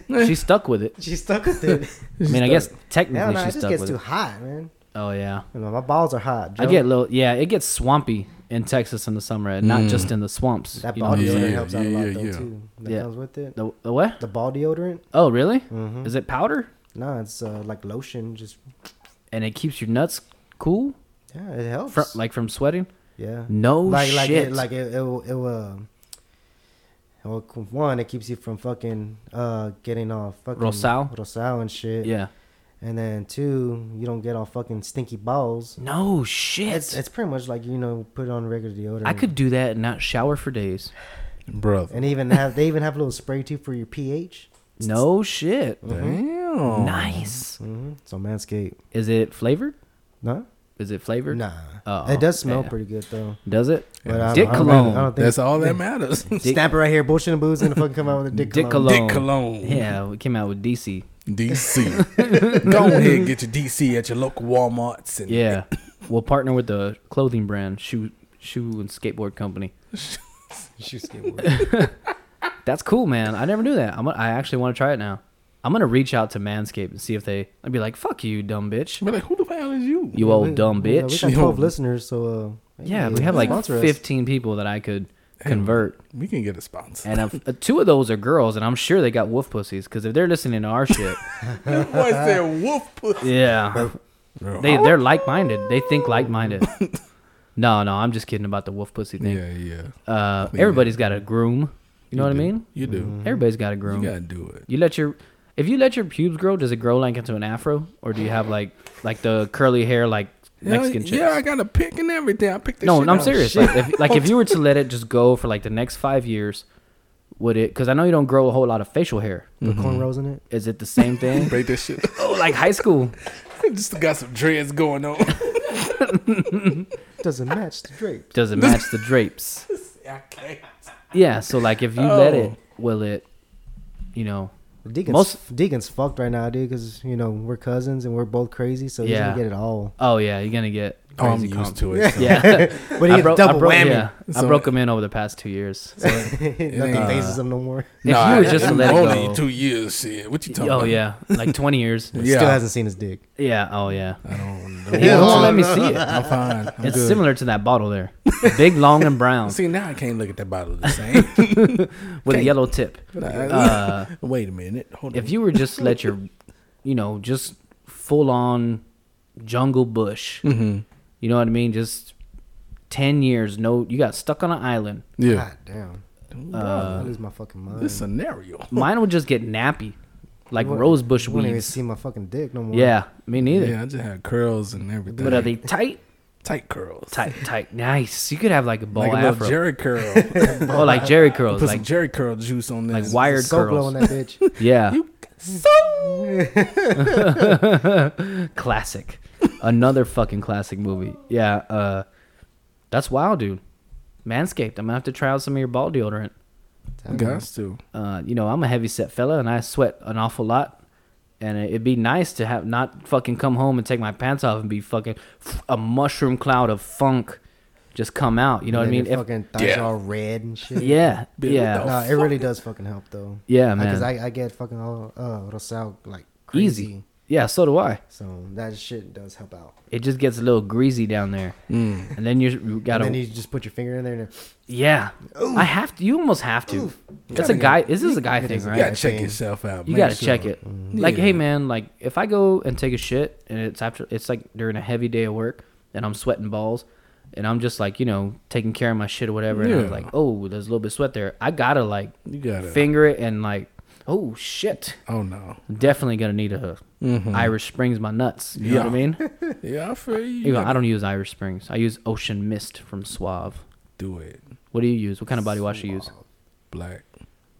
She's stuck with it. She stuck with it. I mean, I guess yeah, technically no, it she's just stuck gets with too it. hot, man. Oh yeah, You know, my balls are hot. I get a little. Yeah, it gets swampy in Texas in the summer, and not just in the swamps. that you know ball what I'm Yeah, deodorant saying? helps out a lot yeah, though yeah. too. That Yeah. comes with it. The, the what? The ball deodorant? Oh, really? Mhm. Is it powder? No, it's uh, like lotion. Just And it keeps your nuts cool, yeah, it helps. fr- like from sweating. yeah. No like like shit. it, like it it will, it will um, well, one it keeps you from fucking uh getting off fucking Rosal? rosal and shit. yeah. And then two, you don't get all fucking stinky balls. No shit. It's it's pretty much like you know put on regular deodorant. I could do that and not shower for days. bro. and even have they even have a little spray too for your pH. No shit. Damn. Nice. Mm-hmm. So Manscaped, Is it flavored? no, Is it flavored? nah. Oh, it does smell yeah. pretty good though. Does it? But I, Dick I, don't- cologne. I don't think That's all that matters. Stamp it right here. Bullshit and booze gonna fucking come out with a dick, Dick cologne. cologne. Dick cologne. Yeah, we came out with DC. DC. Go ahead and get your DC at your local WalMarts. And Yeah, we'll partner with the clothing brand, shoe shoe and skateboard company. Shoe skateboard. That's cool, man. I never knew that. I'm, gonna- I actually want to try it now. I'm gonna reach out to Manscaped and see if they. I'd be like, "Fuck you, dumb bitch. Be like, who the hell is you? You old We- dumb we got- bitch." We got twelve Yo. listeners, so uh, Yeah, hey, we have like sponsor us. 15 people that I could convert, We can get a sponsor. and if, uh, two of those are girls, and I'm sure they got wolf pussies because if they're listening to our shit, Boy said wolf pussy. yeah, they they're like minded. They think like minded. No, no, I'm just kidding about the wolf pussy thing. Yeah, yeah. Uh, Clean everybody's got a groom. You know what I mean? You do. Everybody's got a groom. You gotta do it. You let your if you let your pubes grow, does it grow like into an afro, or do you have like like the curly hair like Mexican yeah, chicks? yeah, I got a pick and everything. I picked that no, shit no, I'm out. serious. Like if, like if you were to let it just go for like the next five years, would it? Because I know you don't grow a whole lot of facial hair. Put mm-hmm. cornrows in it. Is it the same thing? Break that shit. oh, like high school. Just got some dreads going on. Doesn't match the drape. Doesn't match the drapes? I can't. Yeah. So like if you let it, Oh. will it? You know. Deacon's, Most- Deacon's fucked right now, dude, because you know we're cousins and we're both crazy, so he's Yeah. gonna get it all. Oh yeah, you're gonna get. Oh, I'm used comp. to it. so Yeah. But he I gets broke, double I broke, whammy. Yeah, I broke him in over the past two years. Nothing ain't- phases him no more. If you were just to I'm let only go. two years. Shit, what you talking Oh about? yeah, like 20 years. Yeah. Still hasn't seen his dick. Yeah. Oh yeah. I don't. He won't let me see it. I'm fine. I'm It's good. similar to that bottle there, big, long, and brown See now I can't look at that bottle the same. with a yellow tip. Uh, Wait a minute. Hold on. if you were just let your, you know, just full on jungle bush, hmm you know what I mean? Just 10 years, no, you got stuck on an island. Yeah. God damn. Uh, I lose my fucking mind. This scenario. Mine would just get nappy, like You won't- rose bush you won't even see my fucking dick no more. Yeah, me neither. Yeah, I just had curls and everything. But are they tight? tight curls? Tight, tight, nice. You could have like a ball like a afro. Jheri curl. oh, like Jheri curls, Put like some Jheri curl juice on this. like wired so curls. on that bitch. Yeah, You so classic. Another fucking classic movie. Yeah, uh, that's wild, dude. Manscaped. I'm gonna have to try out some of your ball deodorant. got to. Uh, you know, I'm a heavy set fella and I sweat an awful lot. And it- it'd be nice to have not fucking come home and take my pants off and be fucking a mushroom cloud of funk just come out. You know what I mean? then If- your fucking thighs Yeah. all red and shit. yeah, Bill, yeah, what No, the it really does fucking help though. yeah, Because man. I, I get fucking all uh Rosal like crazy. Easy. Yeah, so do I. So that shit does help out. It just gets a little greasy down there, Mm. and then you, you gotta. and then you just put your finger in there and yeah, I have to. You almost have to. That's a Gotta guy. This is a guy thing, is a You gotta check yourself out. You make gotta sure. check it. Like, Yeah. hey man, like if I go and take a shit and it's after it's like during a heavy day of work and I'm sweating balls and I'm just like, you know, taking care of my shit or whatever and I'm like, oh, there's a little bit of sweat there. I gotta like You gotta. finger it and like, oh shit. oh no. Definitely gonna need a Mhm. Irish Springs my nuts. You know what I mean? Yeah, I feel you. You Even- I don't use Irish Springs. I use Ocean Mist from Suave. do it. What do you use? What kind of body wash do you use? Black.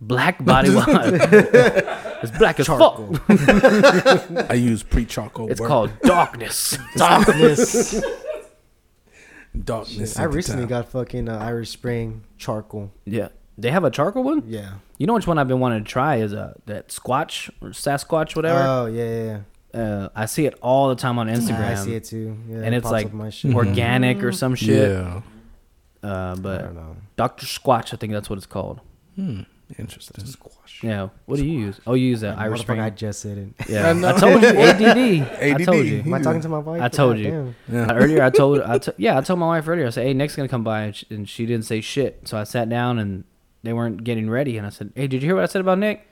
Black body wash. it's black as fuck. I use pre-charcoal. It's work. called darkness. darkness. darkness. I recently top. got fucking uh, Irish Spring charcoal. Yeah. They have a charcoal one? Yeah. You know which one I've been wanting to try is uh, that Squatch or Sasquatch, whatever. Oh yeah, yeah. yeah. uh, I see it all the time on Instagram. I see it too. Yeah, and it it's like up my shit. organic or some shit. Yeah. Uh, but. Dr. Squatch, I think that's what it's called. Hmm. Interesting. Squash. Yeah. What do you use? Oh, you use that Irish Spring. I just said it. yeah. I. I told you ADD. I told you. Am I talking to my wife? I told you. Yeah. Earlier I told I t- yeah I told my wife earlier I said hey Nick's gonna come by and she, and she didn't say shit so I sat down and they weren't getting ready and I said hey did you hear what I said about Nick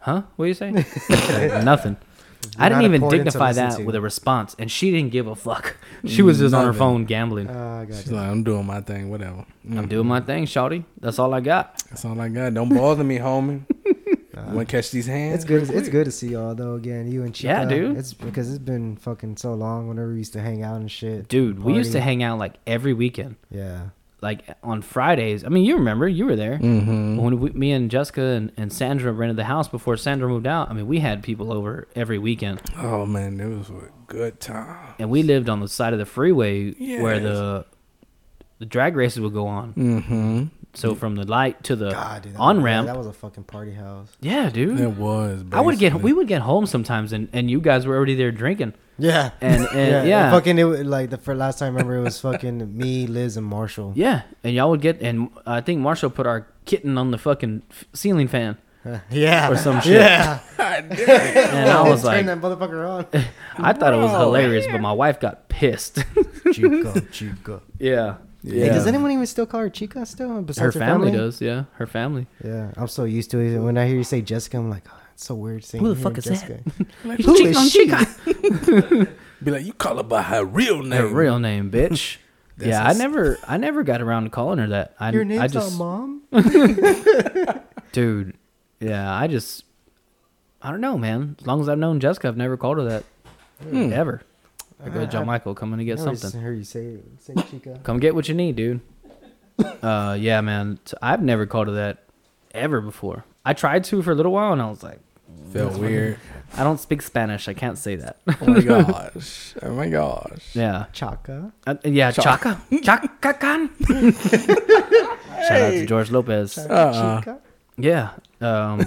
huh what do you say Like, nothing I didn't even dignify that to. with a response and she didn't give a fuck she was just on her phone gambling Uh, I got She's you. like, I'm doing my thing. Whatever. I'm doing my thing shawty that's all I got That's all I got. Don't bother me, homie. Want to catch these hands? It's good. It's good to see y'all though again. You and Chica. Yeah, dude. It's because it's been fucking so long. Whenever we used to hang out and shit. dude we used to hang out like every weekend Yeah. Like on Fridays I mean you remember you were there Mm-hmm. when we, me and Jessica and, and Sandra rented the house before Sandra moved out I mean we had people over every weekend Oh man, it was a good time. and we lived on the side of the freeway where the the drag races would go on. Mm-hmm. So mm. from the light to the God, dude. That on was, ramp, That was a fucking party house. yeah, dude. It was. I would get basically. we would get home sometimes, and, and you guys were already there drinking, Yeah. and and yeah, Fucking it, was- like the for last time I remember it was fucking me, Liz, and Marshall. yeah, and y'all would get, and I think Marshall put our kitten on the fucking f- ceiling fan, yeah. Or some shit. Yeah. and I was like, Turn like, that motherfucker on. I thought it was hilarious, but my wife got pissed. Chica, Chica. yeah, Hey, does anyone even still call her Chica still? her Besides family does, yeah, her family. Yeah, I'm so used to it. When I hear you say Jessica, I'm like, oh, it's so weird saying Who the fuck is that? Jessica. He's Who cheating is on she? Chica. Be like, you call her by her real name. Her real name, bitch. Yeah, a I s- never, I never got around to calling her that. I, Your I name's just, not mom. dude. Yeah, I just, I don't know, man. As long as I've known Jessica, I've never called her that Hmm. ever. I go, John Michael, coming to and get I always something. heard you say say Chica. Come get what you need, dude. uh, yeah, man. T- I've never called her that ever before. I tried to for a little while, and I was like, Felt weird. I don't speak Spanish. I can't say that. Oh my gosh. Oh my gosh. yeah, Chaka. uh, yeah. Chaka, Chaka Khan. Shout out to George Lopez. Uh-uh. Chica. Yeah. Um,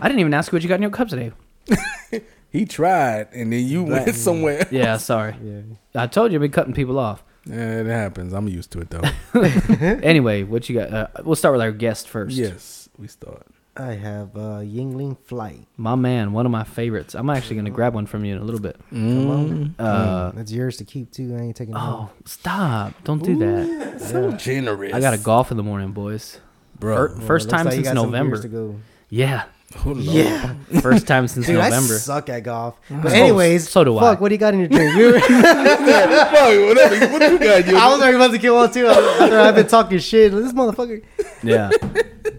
I didn't even ask you what you got in your cup today. He tried, and then you went somewhere. Yeah, sorry. Yeah. I told you I've been cutting people off. Yeah, it happens. I'm used to it though. Anyway, what you got? Uh, we'll start with our guest first. yes, we start. I have uh, Yuengling Flight. My man, one of my favorites. I'm actually gonna grab one from you in a little bit. Come on. Uh, That's yours to keep too. I ain't taking it home. oh, stop! Don't do that. So generous. I got to golf in the morning, boys. bro. Fir- Well, first time like since got some beers November. To go. Yeah, Oh, Yeah. first time since Dude, November. I suck at golf. Oh. But anyways, so do I. fuck, what do you got in your drink? You were- Fuck, whatever. What you got? You I was already about to kill one too. After I've been talking shit, this motherfucker. Yeah.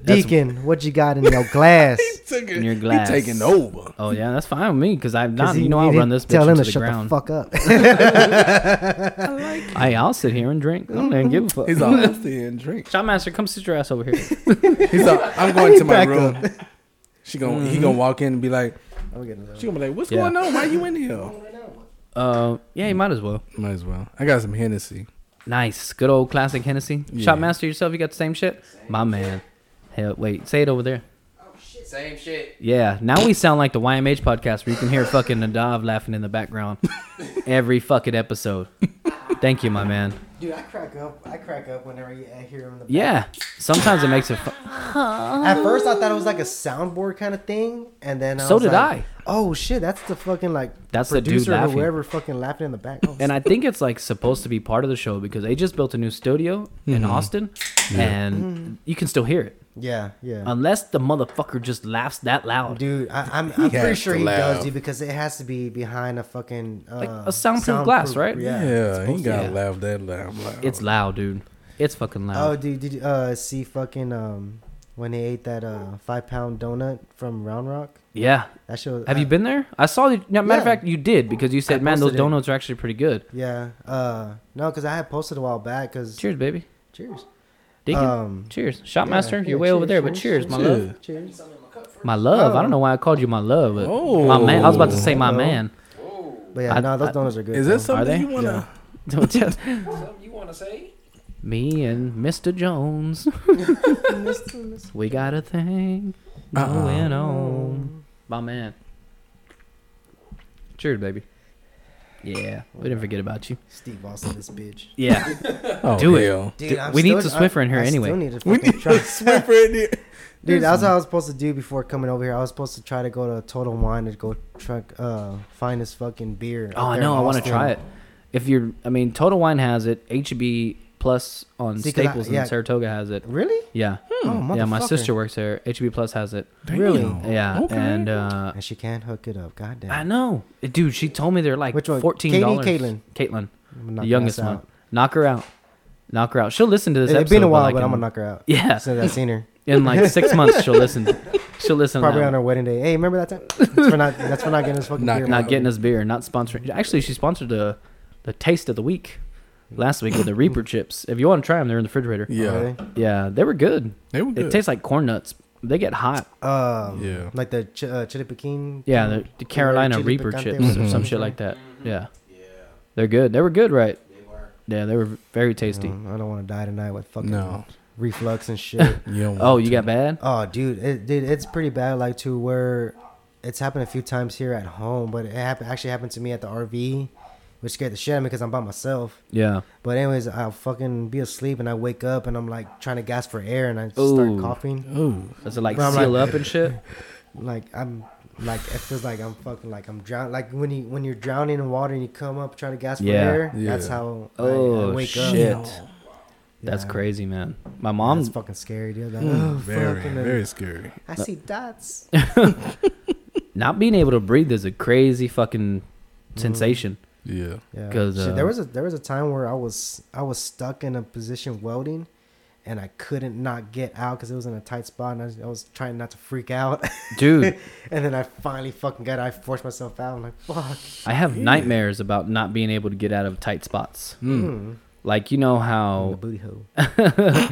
Deacon, what you got in your glass? taking, in your glass. He taking over. Oh yeah, that's fine with me because I'm 'Cause not. he- You know, I'll didn't run this bitch Tell him into to the shut ground. the fuck up. Hey, I'll sit here and drink. I don't even give a fuck. He's all nasty and drink. Shopmaster, come sit your ass over here. He's all, I'm going to my Back room. She gonna he gonna walk in and be like, I'm getting she gonna be like, what's Yeah. going on? Why you in here? Uh, yeah, you might as well. Might as well. I got some Hennessy. Nice, good old classic Hennessy. Yeah. Shopmaster yourself, you got the same shit. My man. Hell, wait, say it over there. Same shit. Yeah, now we sound like the YMH podcast where you can hear fucking Nadav laughing in the background every fucking episode. Thank you, my man. Dude, I crack up. I crack up whenever you- I hear him in the back. Yeah. Sometimes it makes it. Fu- At first, I thought it was like a soundboard kind of thing, and then I So was did like, I. Oh shit, that's the fucking like That's the dude producer or laughing. whoever fucking laughing in the back. Oh, and I think it's like supposed to be part of the show because they just built a new studio in mm-hmm. Austin, and mm-hmm. you can still hear it yeah, yeah. unless the motherfucker just laughs that loud. Dude, I, I'm, I'm pretty sure to he does, dude, because it has to be behind a fucking uh, Like a soundproof glass, right? Yeah. Yeah, he got Yeah. to laugh that loud. loud. It's loud, dude. It's fucking loud. Oh, dude, did you uh, see fucking um when they ate that uh five pound donut from Round Rock? yeah. That show. Have I- you been there? I saw the. No, matter of Yeah. fact, you did because you said, "Man, those posted it. donuts are actually pretty good." Yeah. Uh, no, because I had posted a while back. Cause Cheers, baby. cheers. Deacon. Um, cheers, yeah, Shopmaster. yeah, You're way over cheers, there, but cheers, cheers, my love. Cheers. My love. I Oh. don't know why I called you my love, but Oh. my man. I was about to say my Hello. man. But yeah, I- no, those I- donuts are good. Is though. that something they? you want to? Don't tell- Something you want to say? Me and Mr. Jones, we got a thing Uh-uh. going on. My man. Cheers, baby. Yeah, we didn't forget about you. Steve Austin, this bitch. Yeah, Oh, Do it. hell. Dude, I'm we need still- to Swiffer in here I, I anyway. Still need to We fucking need try. to Swiffer in here. Dude, that's what I was supposed to do before coming over here. I was supposed to try to go to Total Wine to go try uh find this fucking beer. Oh, I there know. I want to Austin. try it. If you're, I mean, Total Wine has it. HEB Plus on See, 'cause I- Staples yeah. in Saratoga has it. Really? Yeah, Oh, yeah. My motherfucker. sister works there. HEB Plus has it. Really? Yeah, Okay. and uh, And she can't hook it up. God damn. I know, dude. She told me they're like Which one? fourteen Katie. Caitlin? Caitlin, the youngest one. Knock her out. Knock her out. She'll listen to this It, episode. has been a while, like, but I'm in- gonna knock her out. Yeah, Since I've seen her. in like six months she'll listen. She'll listen. Probably now. on her wedding day. Hey, remember that time? That's for not. That's for not getting us fucking Not- beer. not getting us beer, not sponsoring. Actually, she sponsored the the taste of the week last week with the Reaper chips. If you want to try them, they're in the refrigerator. Yeah, Really? Yeah, they were good. they were good. It tastes like corn nuts. They get hot. Um, Yeah. Like the ch- uh, chili pekin. Yeah, the, the Carolina chili Reaper picante, chips whatever or some shit like that. Yeah. Yeah. They're good. They were good, right? Yeah, they were very tasty. Mm, I don't want to die tonight with fucking No. reflux and shit. You don't Oh, want you to. got bad? oh, dude, it, dude, it's pretty bad. Like to where it's happened a few times here at home, but it happened actually happened to me at the RV, which scared the shit out of me because I'm by myself. Yeah. But anyways, I'll fucking be asleep and I wake up and I'm like trying to gasp for air and I start coughing. Ooh. Does it like But I'm seal like- up and shit? Like I'm like it feels like I'm fucking like I'm drowning. Like when you when you're drowning in water and you come up trying to gasp Yeah. for air. Yeah. That's how Oh, I, wake shit. up. That's Yeah. crazy, man. My That's mom, fucking scary, dude. Like, Mm, oh, very, fuck, and then very scary. I see dots. not being able to breathe is a crazy fucking sensation. Yeah. Yeah, 'Cause, Shit, uh, there was a there was a time where I was I was stuck in a position welding, and I couldn't not get out because it was in a tight spot, and I was, I was trying not to freak out. Dude, and then I finally fucking got. out. I forced myself out. I'm like, fuck. I have nightmares about not being able to get out of tight spots. Mm. Like, you know The how. booty hole.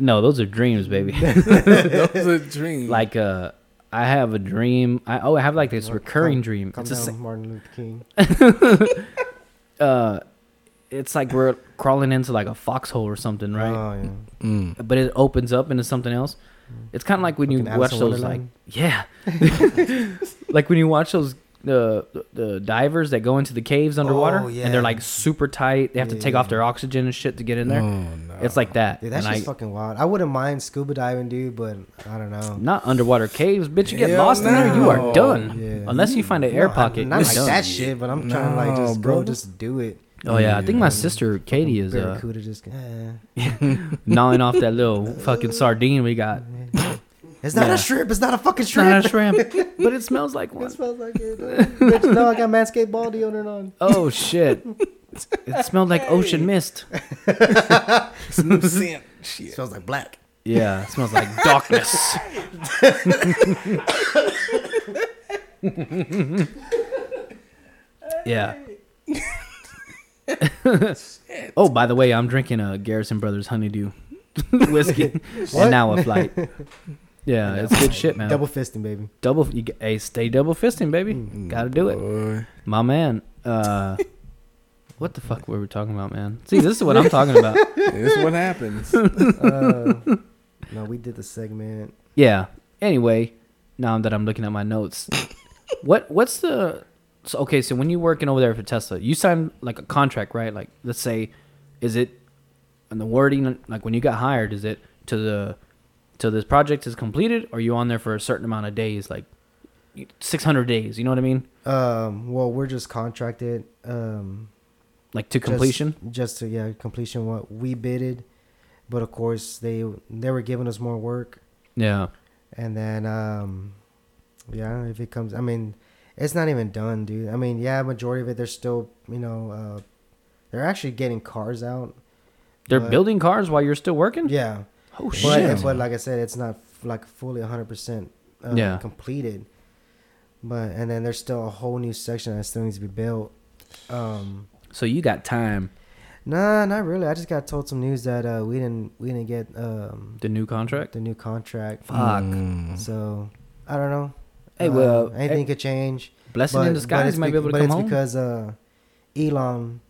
No, those are dreams, baby. those are dreams. like, uh, I have a dream. I oh, I have like this Well, recurring calm- dream. Calm It's a, down, sa- Martin Luther King. uh, it's like we're crawling into like a foxhole or something, right? Oh yeah. Mm. but it opens up into something else. It's kind of like when you watch Alice in those, like yeah, like when you watch those the the divers that go into the caves underwater, Oh, yeah. and they're like super tight. They have to take yeah. off their oxygen and shit to get in there. Oh, no. It's like that. Dude, that's and just I, fucking wild. I wouldn't mind scuba diving, dude, but I don't know. not underwater caves, bitch. You get Hell lost in there, you are done. Yeah. Unless you find an air No, I- pocket, Not like done. that shit, but I'm trying to like just bro. go, just do it. Oh yeah, I think my sister Katie is uh, just. Eh. gnawing off that little fucking sardine we got. It's not Yeah. a shrimp. It's not a fucking shrimp. It's not shrimp. a shrimp, but it smells like one. It smells like it. Bitch, no, I got Manscaped ball deodorant on. Oh shit! It smelled like ocean mist. Some scent. It smells like black. Yeah, it smells like darkness. yeah. oh, by the way, I'm drinking a Garrison Brothers Honeydew whiskey, and now a flight. Yeah, it's good shit, man. Double fisting, baby. double, you, g- hey, stay double fisting, baby. Gotta do it, my man. Uh, what the fuck were we talking about, man? See, this is what I'm talking about. This is what happens. Uh, no, we did the segment. Yeah. Anyway, now that I'm looking at my notes, what what's the so, okay? So when you're working over there for Tesla, you sign like a contract, right? Like let's say is it and the wording like when you got hired? Is it to the till this project is completed, or are you on there for a certain amount of days, like six hundred days? You know what I mean? Um, well, we're just contracted. Um, Like to just- completion. Just, to yeah, completion. What we bidded, but of course they they were giving us more work, yeah. and then um, yeah, if it comes, I mean, it's not even done, dude. I mean, yeah, majority of it, they're still, you know, uh, they're actually getting cars out. They're but- building cars while you're still working. Yeah, Oh but shit. but like I said, it's not like fully 100 percent uh, Yeah. completed. But and then there's still a whole new section that still needs to be built. Um, so you got time. Nah, not really. I just got told some news that uh, we didn't we didn't get um, The new contract. the new contract. Fuck. Mm. So I don't know. Hey, Uh, well, anything hey, could change. Blessing in disguise. might be bec- able to but come it's home. because uh, Elon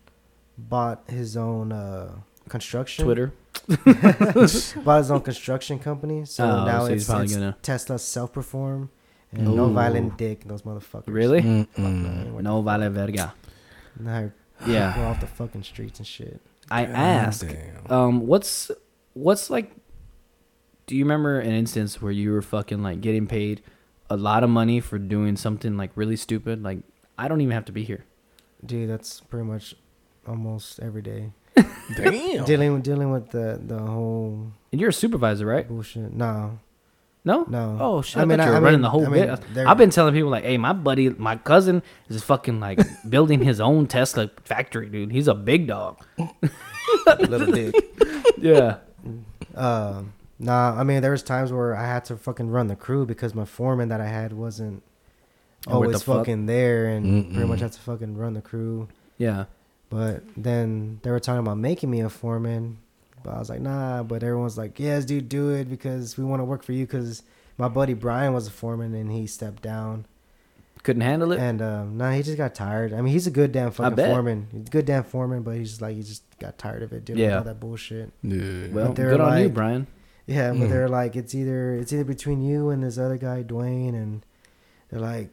bought his own uh, construction. Twitter. bought his own construction company. So Oh, now so he's it's, probably it's gonna- Tesla self perform and no violent dick. Those motherfuckers. Really? Mm-mm. No vale verga. Now Yeah. we're off the fucking streets and shit. I God ask, damn. um, what's what's like? Do you remember an instance where you were fucking like getting paid a lot of money for doing something like really stupid? Like I don't even have to be here. Dude, that's pretty much almost every day. Damn. Dealing dealing with the the whole And you're a supervisor, right? bullshit. No, No. no. Oh shit! I, I mean, thought you I- were I running mean- the whole I mean, bit. there- I've been telling people like, "Hey, my buddy, my cousin is fucking like building his own Tesla factory, dude. He's a big dog." Little dick. Yeah. Um, nah. I mean, there was times where I had to fucking run the crew because my foreman that I had wasn't Oh, what always the fuck? fucking there, and pretty much had to fucking run the crew. Yeah. But then they were talking about making me a foreman, but I was like, nah. But everyone's like, yes, dude, do it because we want to work for you. Because my buddy Brian was a foreman and he stepped down. Couldn't handle it. And um, nah, he just got tired. I mean, he's a good damn fucking bet. foreman. He's a good damn foreman, but he's just like he just got tired of it, dealing with Yeah. all that bullshit. Yeah. well, they're good on you, like- Brian. Yeah, but Mm. they're like it's either it's either between you and this other guy, Dwayne, and they're like,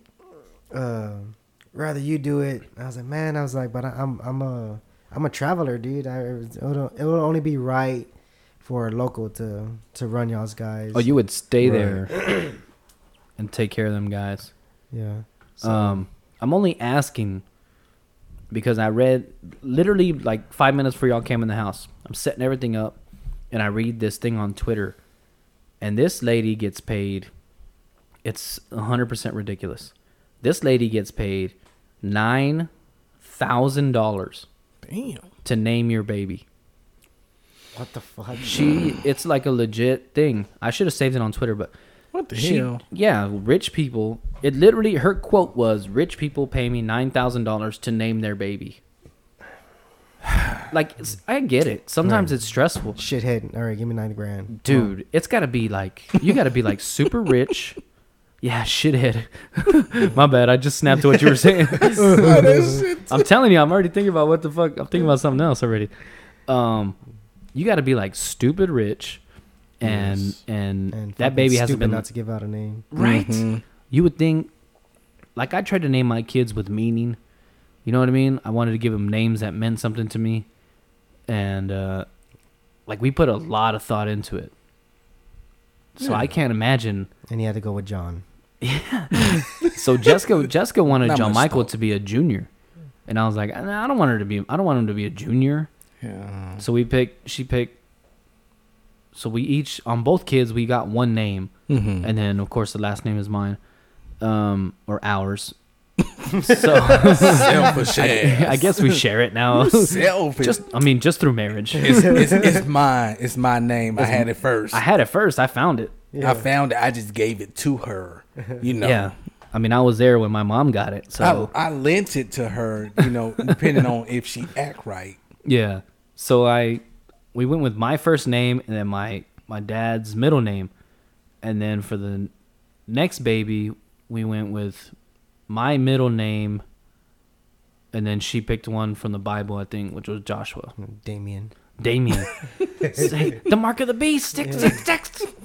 uh, rather you do it. I was like, man, I was like, but I, I'm I'm a I'm a traveler, dude. I it will it will only be right for a local to to run y'all's guys. Oh, you would stay Right. there and take care of them guys. yeah. So, Um, I'm only asking because I read literally like five minutes before y'all came in the house. I'm setting everything up, and I read this thing on Twitter, and this lady gets paid. It's 100% ridiculous. This lady gets paid nine thousand dollars Damn. to name your baby. what the fuck? She, it's like a legit thing. I should have saved it on Twitter, but What the she, hell? yeah, rich people. It literally, her quote was, "Rich people pay me nine thousand dollars to name their baby." Like, I get it. Sometimes it's stressful, shithead. All right, give me ninety grand, dude. It's got to be like you got to be like super rich. Yeah, shithead. My bad. I just snapped to what you were saying. I'm telling you, I'm already thinking about what the fuck. I'm thinking about something else already. Um, you got to be like stupid rich, and Yes. and, and that baby hasn't stupid been not to give out a name. right. Mhm. You would think, like I tried to name my kids with meaning. You know what I mean? I wanted to give them names that meant something to me, and uh, like we put a lot of thought into it. So I can't imagine. And he had to go with John. Yeah. so Jessica, Jessica wanted Not John Michael thought. to be a junior, and I was like, I don't want her to be. I don't want him to be a junior. Yeah. So we picked. She picked. So we each on both kids we got one name, Mm-hmm. and then of course the last name is mine, um, or ours. So Selfish I. I guess we share it now. Selfish. just, I mean, just through marriage. it's, it's, it's mine. It's my name. I had it first. I had it first. I found it. I found it. I just gave it to her. You know. Yeah. I mean, I was there when my mom got it. So I, I lent it to her. You know, depending on if she act right. yeah. So I, we went with my first name and then my my dad's middle name, and then for the next baby we went with my middle name, and then she picked one from the Bible, I think, which was Joshua. Mm, Damien. Damien. Say, the mark of the beast. Stick, stick, stick.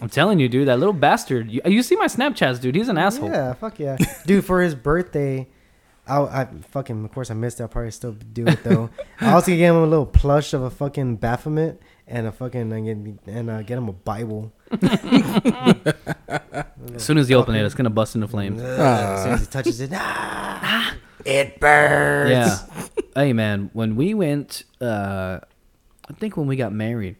I'm telling you, dude, that little bastard. You, you see my Snapchats, dude. He's an asshole. Yeah, fuck yeah, dude. For his birthday, I, I fucking, of course, I missed it. I'll probably still do it though. I also gave him a little plush of a fucking Baphomet and a fucking and get, and uh, get him a Bible. As soon as you open it, it's gonna bust into flames. as soon as he touches it, ah, it burns. Yeah. hey man, when we went, uh, I think when we got married,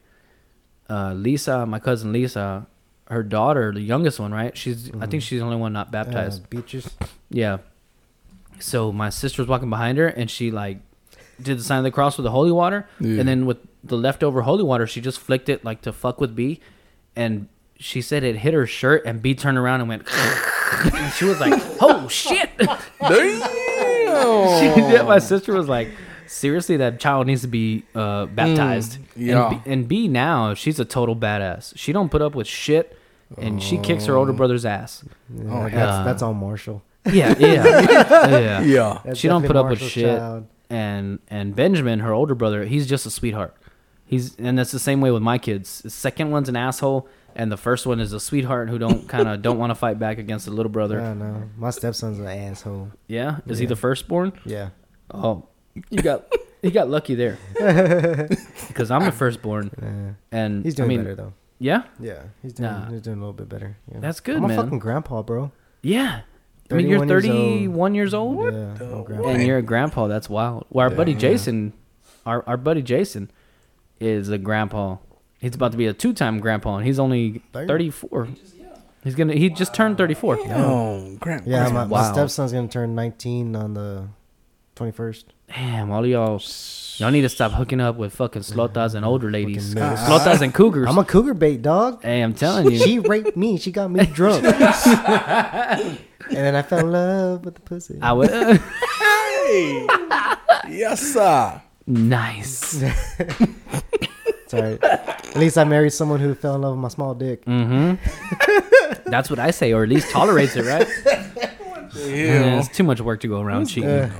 uh, Lisa, my cousin Lisa, her daughter, the youngest one, right? She's, I think she's the only one not Uh, baptized. Beatrice. Yeah. So my sister was walking behind her, and she like did the sign of the cross with the holy water, Yeah. and then with the leftover holy water, she just flicked it like to fuck with B, and she said it hit her shirt, and B turned around and went. and she was like, "Oh shit!" Damn. she did. My sister was like, "Seriously, that child needs to be uh, baptized." yeah. And B, and B now she's a total badass. She don't put up with shit, and she kicks her older brother's ass. Yeah, Oh, that's yeah. that's all Marshall. Yeah, yeah, yeah. Yeah. That's she don't definitely put up with shit. child. And and Benjamin, her older brother, he's just a sweetheart. He's and that's the same way with my kids. The second one's an asshole, and the first one is a sweetheart who don't kind of don't want to fight back against the little brother. don't know. My stepson's an asshole. Yeah, is he the firstborn? Yeah. Oh, you got he got lucky there. Because I'm the firstborn, Yeah. and He's doing I mean, better though. Yeah, Yeah, he's doing Nah. he's doing a little bit better. Yeah. That's good, I'm man. a fucking grandpa, bro. yeah. I mean, you're 31 years old. years old, Yeah, I'm a grandpa. and you're a grandpa. That's wild. Well, our buddy Jason, our our buddy Jason, is a grandpa. He's about to be a two-time grandpa, and he's only Damn. 34. He's gonna. He just turned 34. Oh, grand. Yeah, my, my stepson's gonna turn 19 on the 21st. Damn, all y'all, y'all need to stop hooking up with fucking slotas and older ladies, Fucking nuts. slotas and cougars. I'm a cougar bait dog. hey, I'm telling you. She raped me. She got me drunk. and then I fell in love with the pussy. I would. Hey. yes, sir. nice. Sorry. At least I married someone who fell in love with my small dick. Mm-hmm. That's what I say, or at least tolerates it, right? Yeah. Yeah, it's too much work to go around cheating.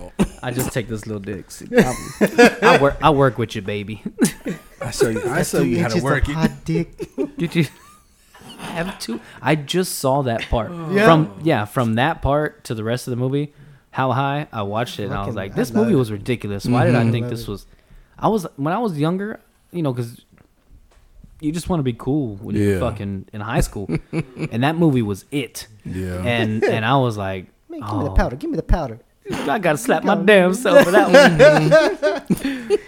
I just take this little dick. I, I work. I work with you, baby. I show you. I show you how to work of it. hot dick. Did you I have two? I just saw that part Yeah. from yeah from that part to the rest of the movie. How high? I watched it and I was like, this love movie it. was ridiculous. Why did I Mhm. think Love this it. was? I was when I was younger, you know, because you just want to be cool when you're fucking in high school, and that movie was it. Yeah. And and I was like, Man, give me the oh, powder. Give me the powder. Oh, I gotta slap my damn self for that one.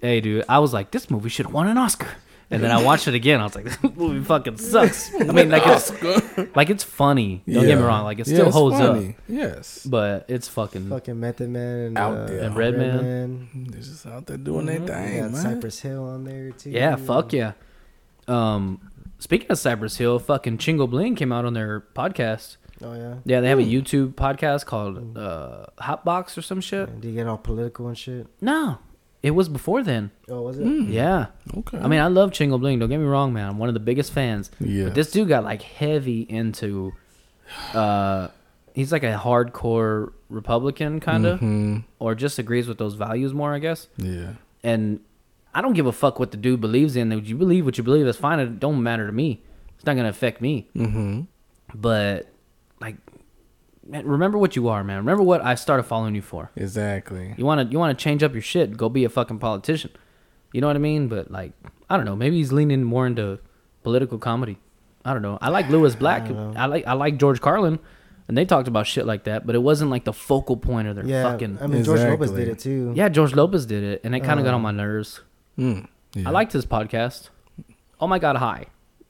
hey, dude, I was like, this movie should have won an Oscar. And then I watched it again. I was like, this movie fucking sucks. I mean, like it's like it's funny. Don't get me Yeah. wrong. Like it still it's holds funny. up, Yes. but it's fucking. Fucking Method Man and, Out uh, there. And Redman. Redman. They're just out there doing Mm-hmm. their thing, got man. Cypress Hill on there too. Yeah, fuck yeah. Um, speaking of Cypress Hill, fucking Chingo Bling came out on their podcast. Oh yeah. Yeah, they have a YouTube podcast called uh, Hotbox or some shit. Do you get all political and shit? No, it was before then. Oh, was it? Yeah. Okay. I mean, I love Chingo Bling. Don't get me wrong, man. I'm one of the biggest fans. Yeah. But this dude got like heavy into. Uh, he's like a hardcore Republican kind of, hmm or just agrees with those values more, I guess. Yeah. And I don't give a fuck what the dude believes in. You believe what you believe. That's fine. It don't matter to me. It's not gonna affect me. Mm-hmm. But like, man, remember what you are, man. Remember what I started following you for. Exactly. You want to you want to change up your shit. Go be a fucking politician. You know what I mean? But like, I don't know. Maybe he's leaning more into political comedy. I don't know. I like Lewis Black. don't. I, like I like George Carlin, and they talked about shit like that. But it wasn't like the focal point of their Yeah. fucking. I mean, George Lopez did it too. yeah, George Lopez did it, and it kind of got on my nerves. Mm. Yeah. I liked his podcast. Oh my god, hi.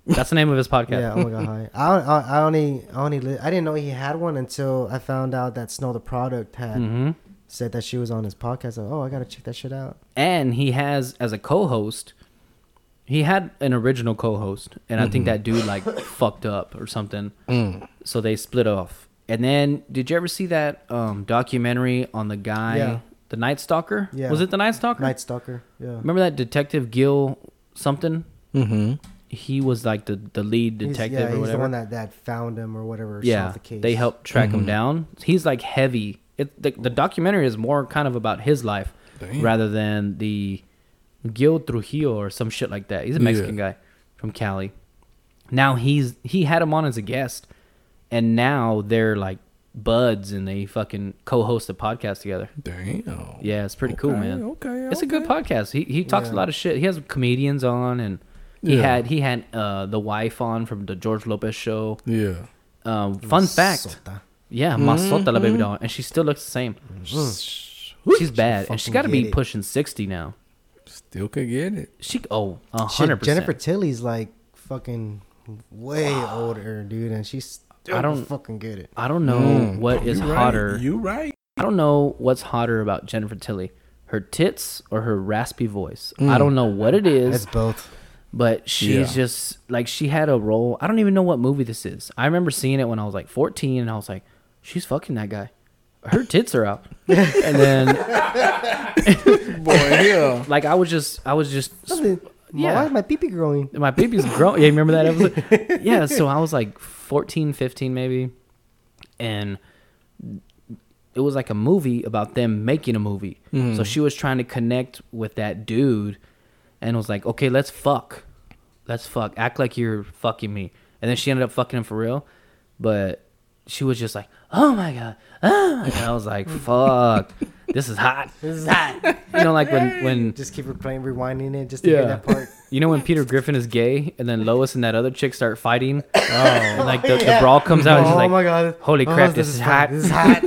That's the name of his podcast. Yeah, oh my god, hi. I, I, I only, I only, li- I didn't know he had one until I found out that Snow Tha Product had hmm said that she was on his podcast. Like, oh, I gotta check that shit out. and he has as a co-host he had an original co-host and i think that dude like fucked up or something Mm. so they split off and then did you ever see that um documentary on the guy Yeah. the night stalker Yeah. was it the night stalker Night Stalker. Yeah. remember that detective gil something Mm-hmm. He was like the the lead He's- detective yeah, or he's whatever the one that, that found him or whatever. yeah the case. they helped track him mm-hmm. down he's like heavy it the, the documentary is more kind of about his life Damn. rather than the Gil Trujillo or some shit like that. He's a Mexican guy from Cali. Now he's he had him on as a guest, and now they're like buds and they fucking co-host a podcast together. Damn. Yeah, it's pretty cool, man. Okay. It's a good podcast. He he talks a lot of shit. He has comedians on and he Yeah. had he had uh the wife on from the George Lopez show. Yeah. Um, fun fact. Yeah, Masota la Mm-hmm. baby doll, and she still looks the same. She's bad, and she fucking got to be it. pushing sixty now. Still could get it. She oh a Shit, hundred Jennifer percent. Tilly's like fucking way older, dude, and she's still I I don't- don't fucking get it. I don't know Mm. what is You right. hotter. You right. I don't know what's hotter about Jennifer Tilly, her tits or her raspy voice. Mm. I don't know what it is, It's both. But she's Yeah. just like she had a role. I don't even know what movie this is. I remember seeing it when I was like 14, and I was like, she's fucking that guy. Her tits are out, and then Boy, yeah. like I was just I was just Something- Yeah. Why is my pee pee growing? my baby's growing. Yeah, you remember that episode? yeah, so I was like 14, 15 maybe. And it was like a movie about them making a movie. Mm-hmm. So she was trying to connect with that dude and was like, okay, let's fuck. Let's fuck. Act like you're fucking me. And then she ended up fucking him for real. But she was just like, oh my God. Oh my God. I was like, fuck. This is hot. This is hot. You know, like when, when Just keep replaying, rewinding it just to hear that part. you know when Peter Griffin is gay and then Lois and that other chick start fighting? Oh, and like the, the brawl comes out and she's oh like, my god! "Holy Oh, crap, this, is fun. hot. This is hot.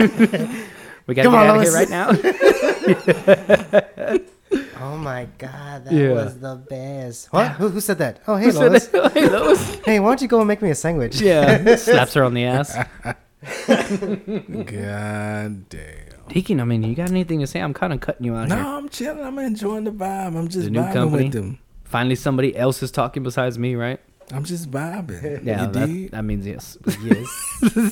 we gotta Come get on, out of here right now." Oh my god, that Yeah. was the best. What? Who, who said that? Oh hey Who Lois. Oh, hey, Lois. Hey, why don't you go and make me a sandwich? Yeah, slaps her on the ass. God damn. Deacon, I mean, you got anything to say? I'm kind of cutting you out No, here. I'm chilling. I'm enjoying the vibe. I'm just The new vibing company? with them. Finally, somebody else is talking besides me, right? I'm just vibing. Yeah, you that, dig? that means yes. Yes.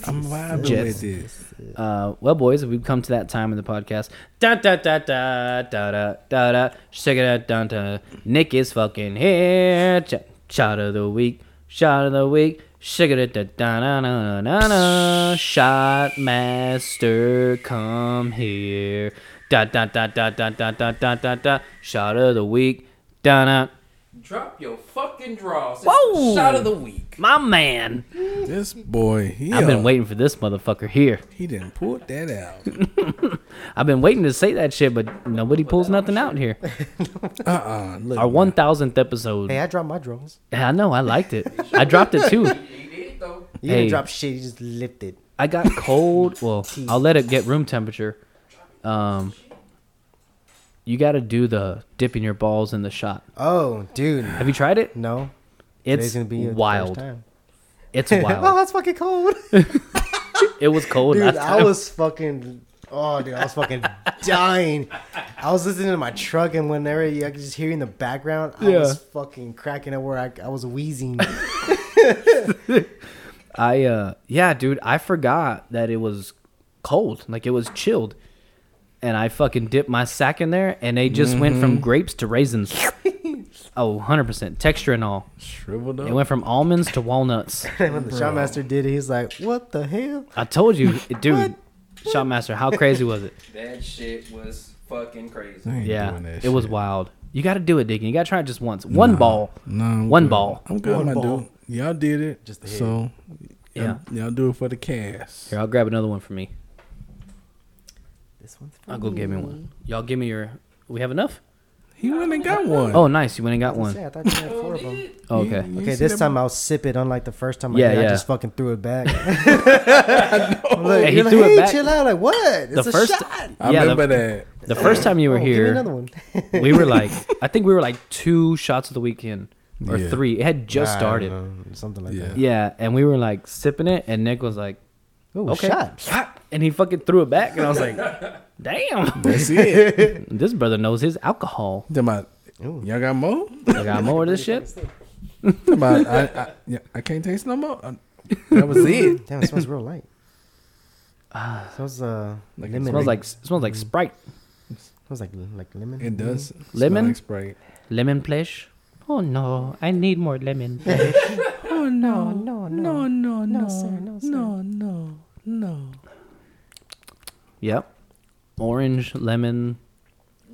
I'm vibing Yes. with this. Uh, well, boys, we've come to that time in the podcast. Da da da da da da da da. Shake it da da. Nick is fucking here. Shot of the week. Shot of the week. Shake it da da da da da da. Shop master, come here. Da da da da da da da da da da. Shot of the week. Da da. Drop your fucking draws. It's Whoa. shot of the week. My man. This boy, he, I've been waiting for this motherfucker here. He didn't pull that out. I've been waiting to say that shit, but nobody pulls nothing out here. Uh uh Look, Our one thousandth episode. hey, I dropped my drones. I know, I liked it. I dropped it too. He did though. You Hey. didn't drop shit. You just lifted. I got cold. Well, I'll let it get room temperature. Um, you got to do the dipping your balls in the shot. Oh, dude. Have you tried it? No. It's Today's gonna be wild. It's oh, wild. that's fucking cold. it was cold Dude, I was fucking. Oh, dude, I was fucking dying. I was listening to my truck, and whenever you could just hear in the background, I Yeah. was fucking cracking up where I, I was wheezing. I uh yeah, dude, I forgot that it was cold. Like it was chilled. And I fucking dipped my sack in there and they just went Mm-hmm. from grapes to raisins. oh, 100% texture and all. shriveled up. It went from almonds to walnuts. and when the shopmaster did it, he's like, "What the hell?" I told you, dude. Shopmaster, how crazy was it? That shit was fucking crazy. Yeah, doing that it was wild. You got to do it, Deacon. You got to try it just once. One ball. No, I'm One good. ball. I'm good, One my ball. dude. Y'all did it. Just a hit. so, Yeah. y'all, y'all do it for the cast. Here, I'll grab another one for me. This one's. For I'll go get me one. Y'all give me your. We have enough? He went and got one. Oh, nice. You went and got I one. gonna say, I thought you had four of them. Oh, okay. you Okay, this that time I'll sip it. Unlike the first time, I, Yeah, did, I just fucking threw it back. Like, Hey, he you're like, threw it hey, back. chill out. Like what? The It's a first- shot. I Yeah, the- remember that. The first time you were Oh, give me here, another one. we were like, I think we were like two shots of the weekend or Yeah. three. It had just I started. know, something like Yeah. that. Yeah, and we were like sipping it, and Nick was like, Ooh, Okay. shot. and he fucking threw it back, and I was like, damn, That's it. this brother knows his alcohol. Talking about, Ooh. y'all got more? I got more of this shit. Talking about, I, I, yeah, I can't taste no more. Uh, That was it. Damn, it smells real light. Ah, smells uh, Like it lemon. smells like smells like Sprite, smells like like lemon. It does. smell Lemon? Like Sprite. lemon plesh. Oh no, I need more lemon. Oh, no. no, No, no, no. sir, no, sir. No, no, no. yep, orange, lemon,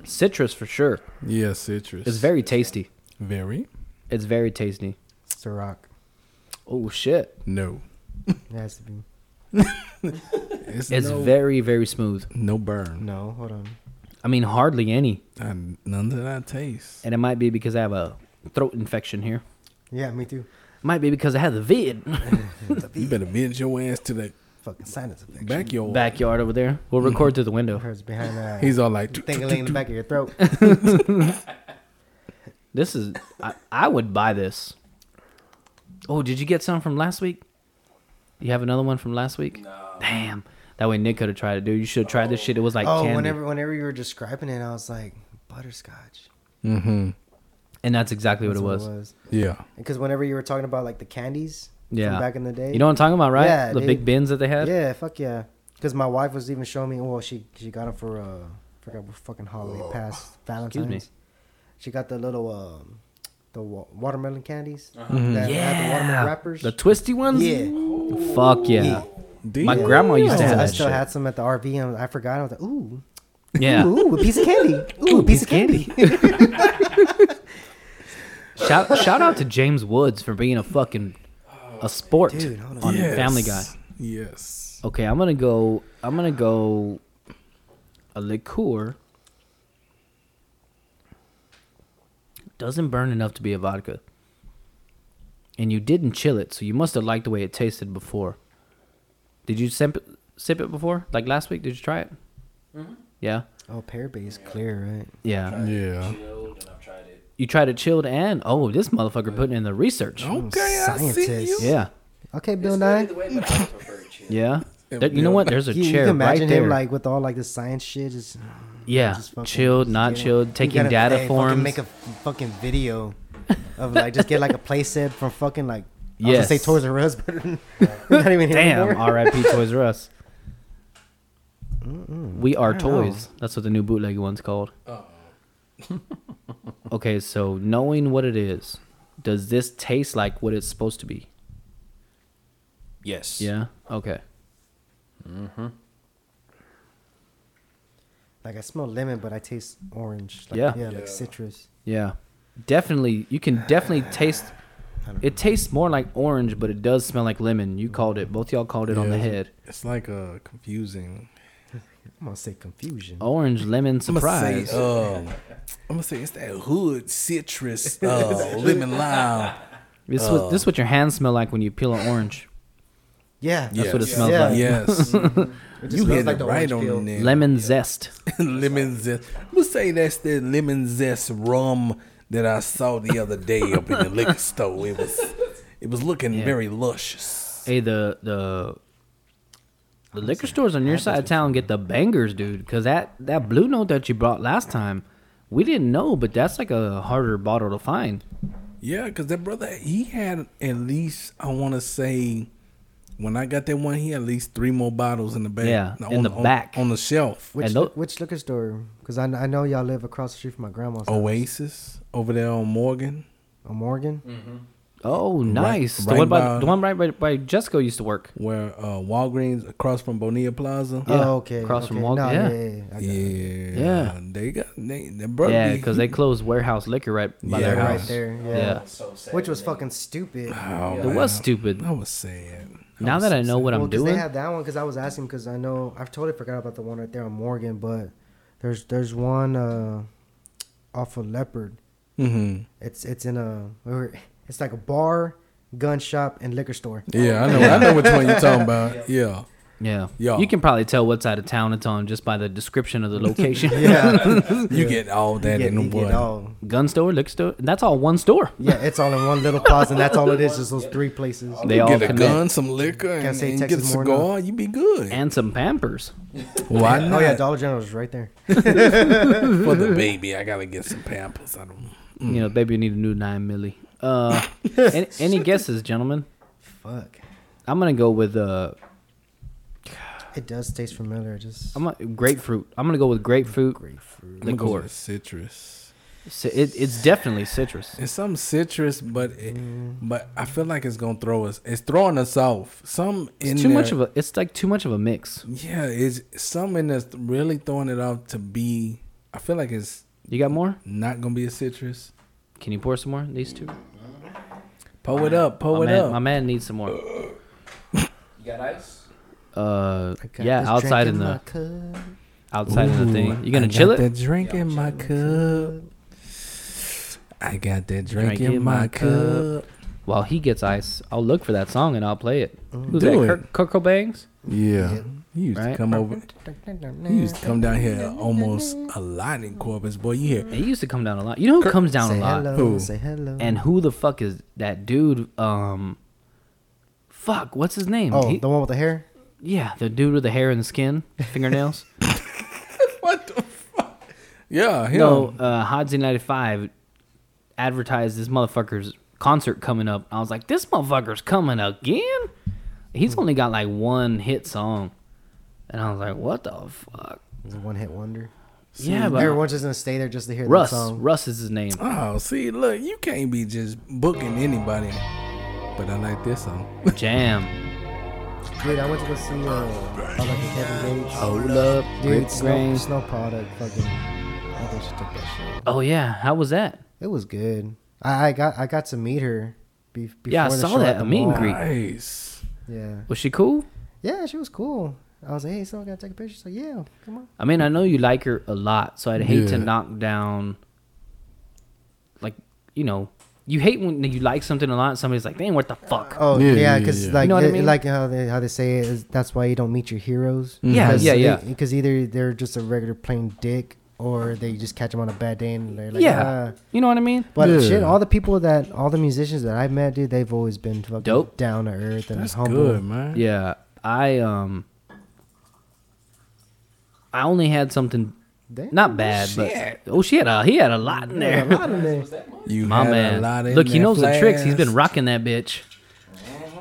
citrus for sure. Yeah, citrus. It's very tasty. Very? It's very tasty. Ciroc. Oh shit. No. It has to be. It's, It's no, very very smooth. no burn. No, hold on. I mean, hardly any, And none of that taste. and it might be because I have a throat infection here. Yeah, me too. Might be because I had the vid You better bend your ass to the Fucking sinus infection. backyard. backyard over there. We'll record through the window. Hurts behind that. He's all like, tingling in the back of your throat. This is I, I would buy this. Oh, did you get some from last week? You have another one from last week? No. Damn. That way Nick could have tried it, dude. You should have tried this shit. It was like oh, candy. whenever whenever you were describing it, I was like butterscotch. mm-hmm. and that's exactly That's what it was. Yeah. Because whenever you were talking about like the candies Yeah. from back in the day, You know what I'm talking about, right? Yeah, the dude. big bins that they had? Yeah, fuck yeah. Because my wife was even showing me. Well, she she got them for uh, forgot what fucking holiday past Valentine's. Excuse me. She got the little um, the wa- watermelon candies. Mhm. That had the watermelon wrappers. The twisty ones? yeah. Fuck yeah. Yeah. My Damn. grandma used I to still, have I still shit. had some at the RV, and I forgot. I was like, ooh, Yeah. ooh, a piece of candy. Ooh, a piece of candy. Shout shout out to James Woods for being a fucking a sport Dude, hold on. on Yes. Family Guy. Yes. Okay, I'm gonna go. I'm gonna go. A liqueur doesn't burn enough to be a vodka, and you didn't chill it, so you must have liked the way it tasted before. Did you sip it, sip it before? Like last week? Did you try it? Mm-hmm. Yeah, oh, pear based clear, right? yeah. Yeah. You try to chilled, and oh, this motherfucker putting in the research. Oh, okay, I see you. Scientist. Yeah, Okay, Bill Nye. good either way, but I prefer chilled. yeah. There- you know what? There's a You, you chair can right imagine there. him like with all like the science shit. Just yeah, just fucking- chilled, not getting- chilled, you taking gotta, data hey, forms. Fucking make a fucking video of like just get like a play set from fucking like. I was gonna say Toys R Us, but not even here Damn, anymore. R.I.P. Toys R Us. Mm-mm. We are I don't know. toys. That's what the new bootleg one's called. Oh. okay, so knowing what it is, does this taste like what it's supposed to be? Yes. Yeah. Okay. Mm-hmm. Like I smell lemon, but I taste orange. Like, Yeah. yeah, like citrus. Yeah. Definitely, you can definitely taste. It tastes more like orange, but it does smell like lemon. You called it. Both y'all called it on the head. It's like a confusing. I'm gonna say confusion. Orange lemon I'm gonna surprise. say, um, I'm gonna say it's that hood citrus, uh, lemon lime. this, is what, this is what your hands smell like when you peel an orange. Yeah, That's what it smells Yeah. like. Yes, It you smells hit like it the right orange peel. on there. Lemon zest. lemon zest. I'm gonna say that's the lemon zest rum that I saw the other day up in the liquor store. It was, it was looking Yeah. very luscious. Hey, the the the liquor stores on your side of town get the bangers, dude. Cause that that blue note that you brought last time, we didn't know, but that's like a harder bottle to find. Yeah, because that brother, he had at least, I want to say, when I got that one, he had at least three more bottles in the back. Yeah, on, in the back. on the shelf. Which And tho- which liquor store? Because I, I know y'all live across the street from my grandma's. Oh, house. Oasis over there on Morgan. On Morgan. Mm-hmm. Oh, nice. the right one by, by- the one right by, by Jessica used to work. where uh, Walgreens across from Bonilla Plaza. Yeah, Oh, okay. across okay. from Walgreens, No, yeah. yeah, yeah, I got it. Yeah, Yeah. They got they, that brother. Yeah, because they closed warehouse liquor right by Yeah, their right house. there. Yeah. Yeah. So sad Which was they- fucking stupid. Oh, It was stupid. That was sad. Now was that so I know what well, I'm doing, they have that one because I was asking because I know I've totally forgot about the one right there on Morgan, but there's there's one uh, off of Leopard. Mm-hmm. It's it's in a or it's like a bar, gun shop, and liquor store. Yeah, I know. I know which one you're talking about. Yeah. yeah, Yeah. you can probably tell what side of town it's on just by the description of the location. Yeah, You get all that You in get- the you get one. all- Gun store, liquor store. That's all one store. Yeah, it's all in one little plaza, and that's all it is. Just those three places. They You all get a gun, some liquor, and, say and you get a Texas more cigar, you be good. and some Pampers. Why oh, not? Oh not? yeah, Dollar General is right there. For the baby, I gotta get some Pampers. I don't. You know, baby, need a new nine milli. Uh, any, any guesses, gentlemen? Fuck, I'm gonna go with uh, it does taste familiar. Just I'm gonna, grapefruit. I'm gonna go with grapefruit. grapefruit. I'm gonna go Liqueur. with citrus. Ci- It, it's definitely citrus. It's some citrus, but it, but I feel like it's gonna throw us. It's throwing us off. Some in It's too much of a. It's like too much of a mix. Yeah, it's some in that's really throwing it off to be. I feel like it's You got more? not gonna be a citrus. Can you pour some more? These two. Pull it up, pull my it man, up. My man needs some more. You got ice? Uh, yeah, outside in the cup. outside in the thing. You gonna I chill got it? That drink in my cup. I got that drink, Drink in my cup. While he gets ice, I'll look for that song and I'll play it. Who's Do that? it. Kurt, Kurt Cobain's? Yeah. He used Right. to come over. He used to come down here almost a lot in Corpus. Boy, you hear He used to come down a lot. You know who comes down say a lot? hello. Who? Say hello. And who the fuck is that dude? Um, fuck, what's his name? oh, He- the one with the hair. yeah, the dude with the hair and the skin, fingernails. what the fuck? Yeah, him. no, uh, Hot Z ninety five advertised this motherfucker's concert coming up. I was like, this motherfucker's coming again. He's only got like one hit song, and I was like, what the fuck? It's a one hit wonder. yeah, but Everyone's just gonna stay there just to hear Russ, that song. Russ is his name. Oh, see, look, you can't be just booking anybody. But I like this song. Jam. Dude, I went to go see uh, I like the Kevin Gates. Hold up, Dude, Great Snow, Grain. Snow Product, fucking. I think she took that shit. Oh yeah, how was that? It was good. I, I got I got to meet her. Be, before Yeah, I the saw show that, the a meet and mall. greet. Nice. Yeah, Was she cool? yeah, she was cool. I was like, hey, someone gotta take a picture. So yeah, come on. I mean, I know you like her a lot, so I'd hate to Yeah. knock down. Like, you know, you hate when you like something a lot, and somebody's like, "Dang, what the fuck?" Oh Yeah, yeah, yeah, because yeah. like You know what I it- mean? like how they how they say it is that's why you don't meet your heroes. Yeah, Because yeah, they- yeah. Because either they're just a regular plain dick, or they just catch them on a bad day and they're like, yeah, "Ah." you know what I mean. But Yeah. shit, all the people that all the musicians that I've met, dude, they've always been fucking Dope. down to earth and That's humble. good, man. Yeah, I um, I only had something Damn, not bad, Shit. but oh, she had a he had a lot in there. lot in there. You My man, a lot in look, he that knows the tricks. He's been rocking that bitch.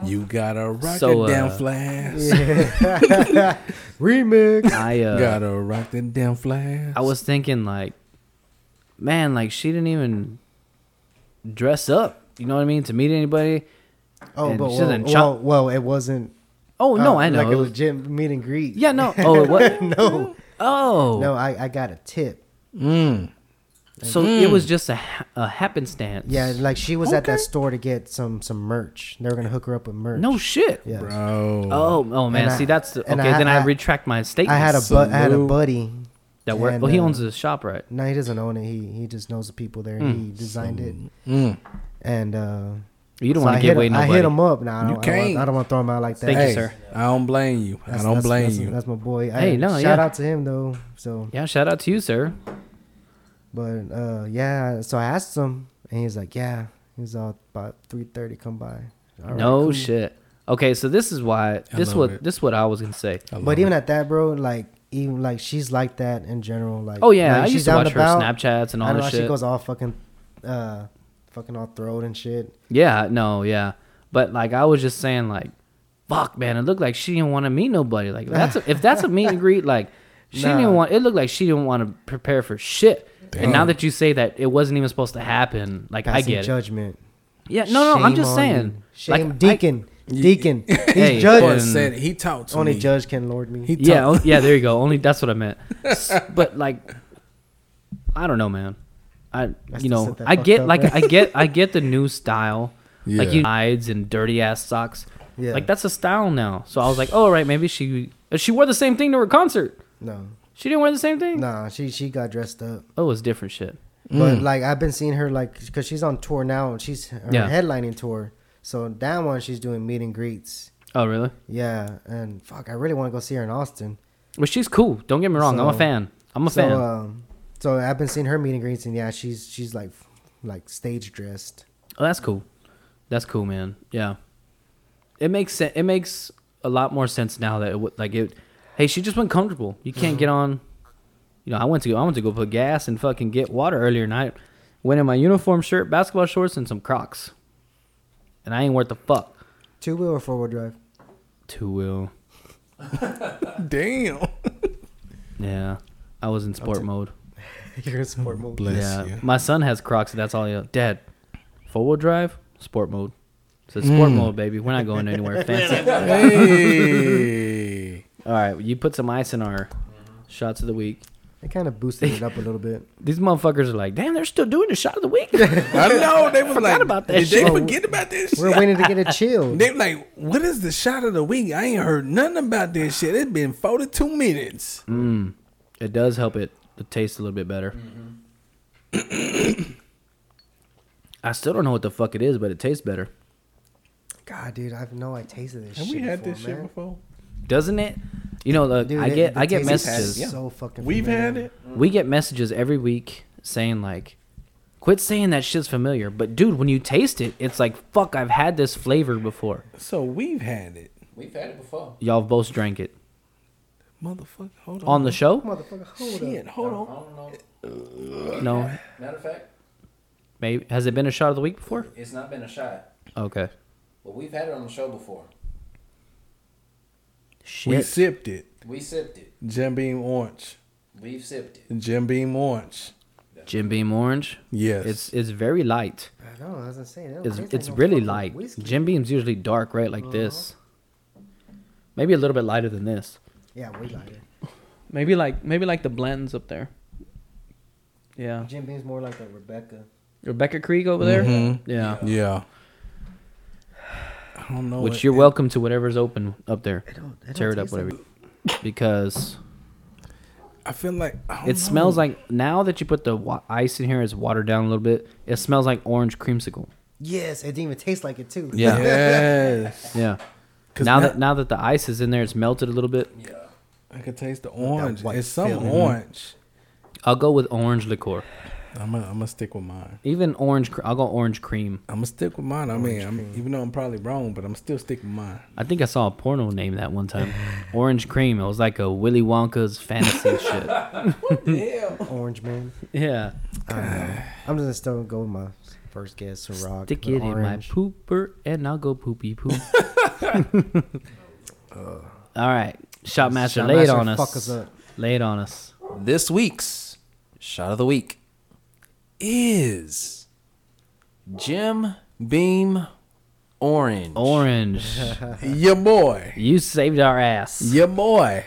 You got a rock So, it down uh, flask. Remix. I uh, Got a rock it down flask. I was thinking like, man, like she didn't even dress up. You know what I mean? To meet anybody. Oh, And but she well, doesn't well, well, it wasn't. Oh no, uh, I know. Like It a was- legit meet and greet. yeah, no. Oh, what? no, Oh, no, I, I got a tip. Mm. So it was just a, a happenstance. Yeah, like she was at that store to get some some merch. They were gonna hook her up with merch. No shit. yeah. Bro. Oh, oh man. And I- See, that's the, okay. I- then I, I- retract my statement. I had a bu- I had a buddy. that worked. and, Well, he uh, owns the shop, right? No, he doesn't own it. He he just knows the people there. Mm. He designed it, Mm. and uh, You don't so want to give hit, away him- nobody. I hit him up. Nah, I You don't, I don't, can't. want, I don't want to throw him out like that. Thank you, sir. I don't blame you. I don't that's- blame that's, you. That's my boy. Hey, I, no, shout yeah. out to him though. So, Yeah, shout out to you, sir. but uh, yeah. So I asked him, and he's like, "Yeah." He's all about three thirty. Come by. All right, no cool. shit. Okay, so this is why. I This what it. this what I was gonna say. But even it. at that, bro, like even like she's like that in general. Like Oh yeah, like, I she's used to down watch her about. Snapchats and I all know this she shit. goes all fucking, uh, fucking all throat and shit. Yeah, no, yeah. But like I was just saying, like, fuck, man, it looked like she didn't want to meet nobody. Like that's a, if that's a meet and greet, like she Nah. didn't want. It looked like she didn't want to prepare for shit. And now that you say that it wasn't even supposed to happen, like I Passing get it. judgment. Yeah, no, no, I'm just saying. you. Shame, Like, I- deacon, deacon. He's Hey, Boy judging. but- said he talked to Only me. judge can lord me. He yeah, yeah. There you go. Only that's what I meant. But like, I don't know, man. I you know I get up, like. I get I get the new style, like Yeah. you hides and dirty ass socks. yeah. Like that's a style now. So I was like, oh right, maybe she she wore the same thing to her concert. no, She didn't wear the same thing. nah. She she got dressed up. Oh, it's different shit. But Mm. like I've been seeing her like because she's on tour now. and She's her Yeah. headlining tour. So that one she's doing meet and greets. Oh really? Yeah, and fuck, I really want to go see her in Austin. Well, she's cool. Don't get me wrong. I'm a fan. I'm a so, fan. Um, so I've been seeing her meet and greets, and yeah, she's she's like like stage dressed. oh, that's cool. That's cool, man. Yeah. It makes sense. It makes a lot more sense now that it would like it. Hey, she just went comfortable. You can't get mm-hmm. on. You know, I went to go. I went to go put gas and fucking get water earlier night. Went in my uniform shirt, basketball shorts, and some Crocs. And I ain't worth the fuck. Two wheel or four wheel drive? Two wheel. Damn. Yeah. I was in sport take- mode. You're in sport mode. Bless yeah. you. My son has Crocs. That's all. He, Dad, four wheel drive, sport mode. So sport Mm. mode, baby. We're not going anywhere fancy. Hey. All right, you put some ice in our shots of the week. They kind of boosted it up a little bit. These motherfuckers are like, damn, they're still doing the shot of the week. I know they was like, about that did shit. they forget about this? We're shit? waiting to get a chill. They're like, what is the shot of the week? I ain't heard nothing about this shit. It's been 42 minutes. Mm. It does help it the taste a little bit better. Mm-hmm. I still don't know what the fuck it is, but it tastes better, God, dude, I know I tasted this. Have shit we had before, this shit before? doesn't it? You know, look, Dude, I get the I get taste is messages. So fucking. We've familiar. had it. We get messages every week saying like, "Quit saying that shit's familiar." But dude, when you taste it, it's like, "Fuck, I've had this flavor before." So we've had it. We've had it before. Y'all both drank it Motherfucker, hold on. on the show. Motherfucker, hold Shit, up. hold on. No, Matter of fact, maybe has it been a shot of the week before? it's not been a shot, Okay. but we've had it on the show before. Shit. We sipped it. We sipped it. Jim Beam Orange. We've sipped it. Jim Beam Orange. Jim Beam Orange. Yes. It's it's very light. I know. I was gonna say. It's it's really light. Jim Beam's usually dark, right? Like uh-huh. this. Maybe a little bit lighter than this. Yeah, way lighter. Maybe like maybe like the blends up there. Yeah. Jim Beam's more like a Rebecca. Rebecca Creek over there. Mhm. Yeah. yeah. I don't know. Which it- you're welcome to whatever's open up there. It don't, it Tear don't it up, taste like- whatever. Because I feel like I don't it smells like now that you put the wa- ice in here, it's watered down a little bit. It smells like orange creamsicle. Yes, it didn't even taste like it too. Yeah. Yes. Yeah. 'Cause Now now- that now that the ice is in there, it's melted a little bit. Yeah. I can taste the orange. white It's some film. Mm-hmm. orange. I'll go with orange liqueur. I'm gonna I'm gonna stick with mine. Even orange. cr- I'll go orange cream. I'm gonna stick with mine. I mean, I'm, even though I'm probably wrong, but I'm still sticking with mine. I think I saw a porno name that one time. Orange cream. It was like a Willy Wonka's fantasy shit. what the hell? Orange man. Yeah. I don't know. I'm just still go with my first guess, Ciroc. Stick with it in my pooper and I'll go poopy poop. All right. Shot master, Shot lay it on us. fuck us up. Lay it on us. This week's shot of the week is Jim Beam Orange. Orange. Your boy. you saved our ass. Your boy.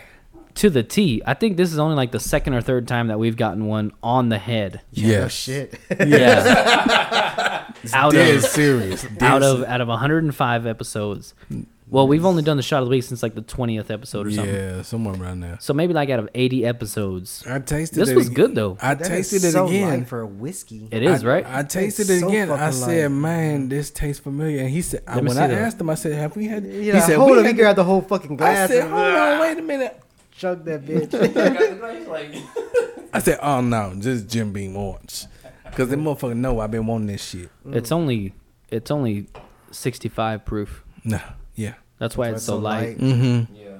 To the T. I think this is only like the second or third time that we've gotten one on the head. Yeah, no Yes. shit. Yeah. out Dead of serious. Dead out se- of out of 105 episodes. Mm. Well, we've only done the shot of the week since like the 20th episode or something. yeah, somewhere around there. So maybe like out of 80 episodes. I tasted This it. was ag- good though. I That tasted is it so again. light for a whiskey. It is, I, right? I tasted It's it so again. I said, light. "Man, this tastes familiar." And he said, I, "When I that. asked him, I said, have we had?" Yeah, he said, hold "We on, he had grabbed the whole fucking glass." I said, and, "Hold on, wait a minute." chug that bitch. I said, "Oh no, just Jim Beam Orange," because the motherfucker know I've been wanting this shit. It's only it's only 65 proof. No, yeah. That's why That's it's so so light. light. Mm-hmm. Yeah.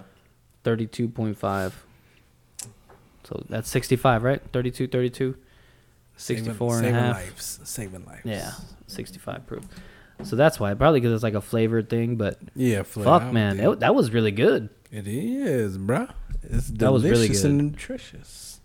32.5. So that's 65, right? 32, 32. 64 and a saving half. lives, saving lives. Yeah, 65 proof. So that's why. Probably because it's like a flavored thing, but yeah. Flavor, fuck, man. dead. That, that was really good. It is, bro. It's That was really delicious good. and nutritious.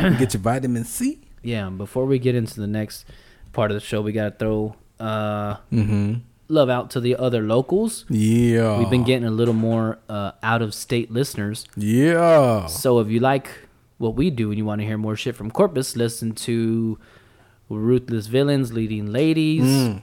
You get your vitamin C. Yeah, before we get into the next part of the show, we got to throw uh, Mm-hmm. Love out to the other locals. Yeah. We've been getting a little more uh, out of state listeners. Yeah. So if you like what we do and you want to hear more shit from Corpus, listen to Ruthless Villains, Leading Ladies Mm.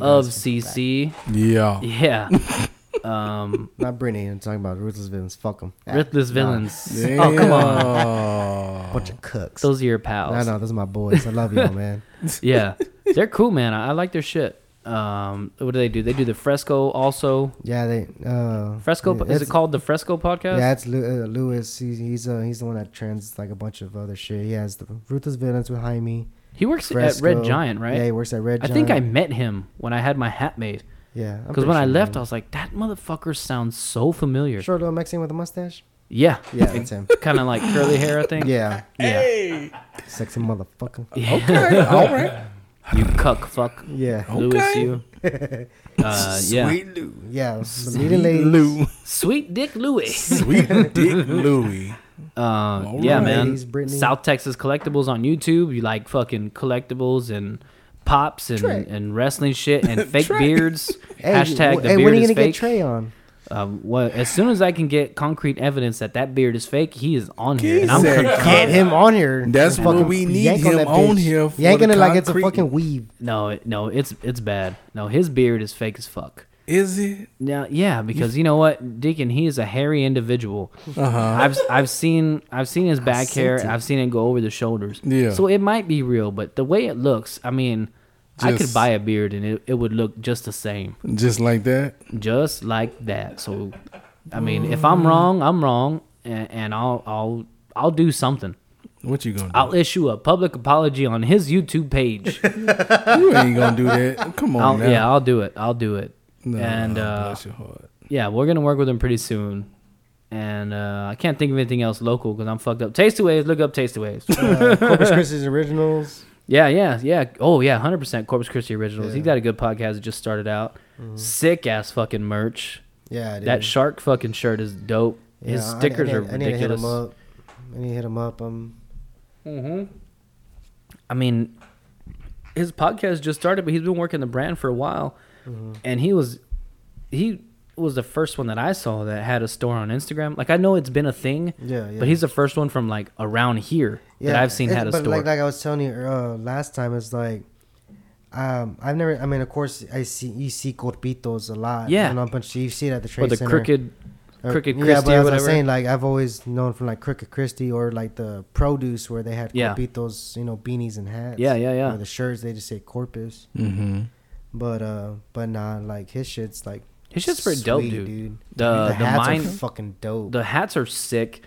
Of. CC. Yeah. Yeah. um, Not Brittany. I'm talking about ruthless villains. Fuck them. Ruthless Villains. Damn. Oh, come on. Bunch of cooks. Those are your pals. I know. those are my boys. I love y'all, man. Yeah. They're cool, man. I, I like their shit. Um, what do they do? They do the Fresco also. Yeah, they. Uh, Fresco yeah, is it called the Fresco podcast? Yeah, it's Lu- uh, Lewis. He's he's uh, he's the one that trans like a bunch of other shit. He has the ruthless villains behind me He works at Red Giant, right? Yeah, he works at Red giant I think I met him when I had my hat made. Yeah, Because pretty when I sure, left, I was like, that motherfucker sounds so familiar. short little Mexican with a mustache. Yeah. Yeah, that's him. kind of like curly hair, I think. Yeah, Hey. sexy motherfucker. Yeah. Okay. All right. you cuck fuck. Yeah, Louis, Okay. you. Uh, yeah. Sweet Lou. yeah. The Sweet leading lady. Lou. Sweet Dick Louis. Sweet Dick Louie. Uh, All yeah, right. man. Ladies, Brittany. South Texas Collectibles on YouTube. You like fucking collectibles and pops and, Trey. and wrestling shit and fake beards. Hey, Hashtag w- the hey, beard when are you is gonna fake. get Trey on? Um, what, as soon as I can get concrete evidence that that beard is fake, he is on here, He and I'm gonna Get him on here. That's what we need yank him that on bitch. here You for ain't the gonna like it's a fucking weave. No, no, it's it's bad. No, his beard is fake as fuck. Is it? Now, yeah, because you know what, Deacon, he is a hairy individual. Uh huh. I've I've seen I've seen his back hair. it. I've seen it go over the shoulders. Yeah. So it might be real, but the way it looks, I mean, I could buy a beard and it, it would look just the same, Just like that. just like that. So, I mean, if I'm wrong, I'm wrong, and, and I'll I'll I'll do something. What you gonna do? I'll issue a public apology on his YouTube page. you ain't gonna do that. Come on I'll, now. yeah, I'll do it. I'll do it. No, and uh, bless your heart. yeah, we're gonna work with him pretty soon. And uh, I can't think of anything else local because I'm fucked up. Tasty Waves, look up Tasty Waves. Uh, Corpus Christi's originals. Yeah, yeah, yeah. Oh yeah, hundred percent Corpus Christi originals. He got a good podcast that just started out. Sick ass fucking merch. Yeah, dude. That shark fucking shirt is dope. His Yeah, I- I stickers are I need to hit ridiculous. him up. I need to hit him up. Um, hmm I mean, his podcast just started, but he's been working the brand for a while, Mm-hmm. and he was he was the first one that I saw that had a store on Instagram. Like I know it's been a thing, Yeah, yeah. but he's the first one from like around here that I've seen it's- had a but store. Like, like I was telling you uh, last time, it's like, um, I've never. I mean, of course, I see you see corpitos a lot. Yeah. and a bunch. of You see it at the trade or the center. crooked Or- Crooked yeah, Christie but or as I was saying, like I've always known from like Crooked Christie or like the produce where they had Yeah. corpitos, you know, beanies and hats. Yeah, yeah, yeah. Or the shirts they just say corpus. Mm-hmm. But uh, but nah, like his shit's like His shit's pretty dope, sweet, dude. The- the, the hats mine- are fucking dope. the hats are sick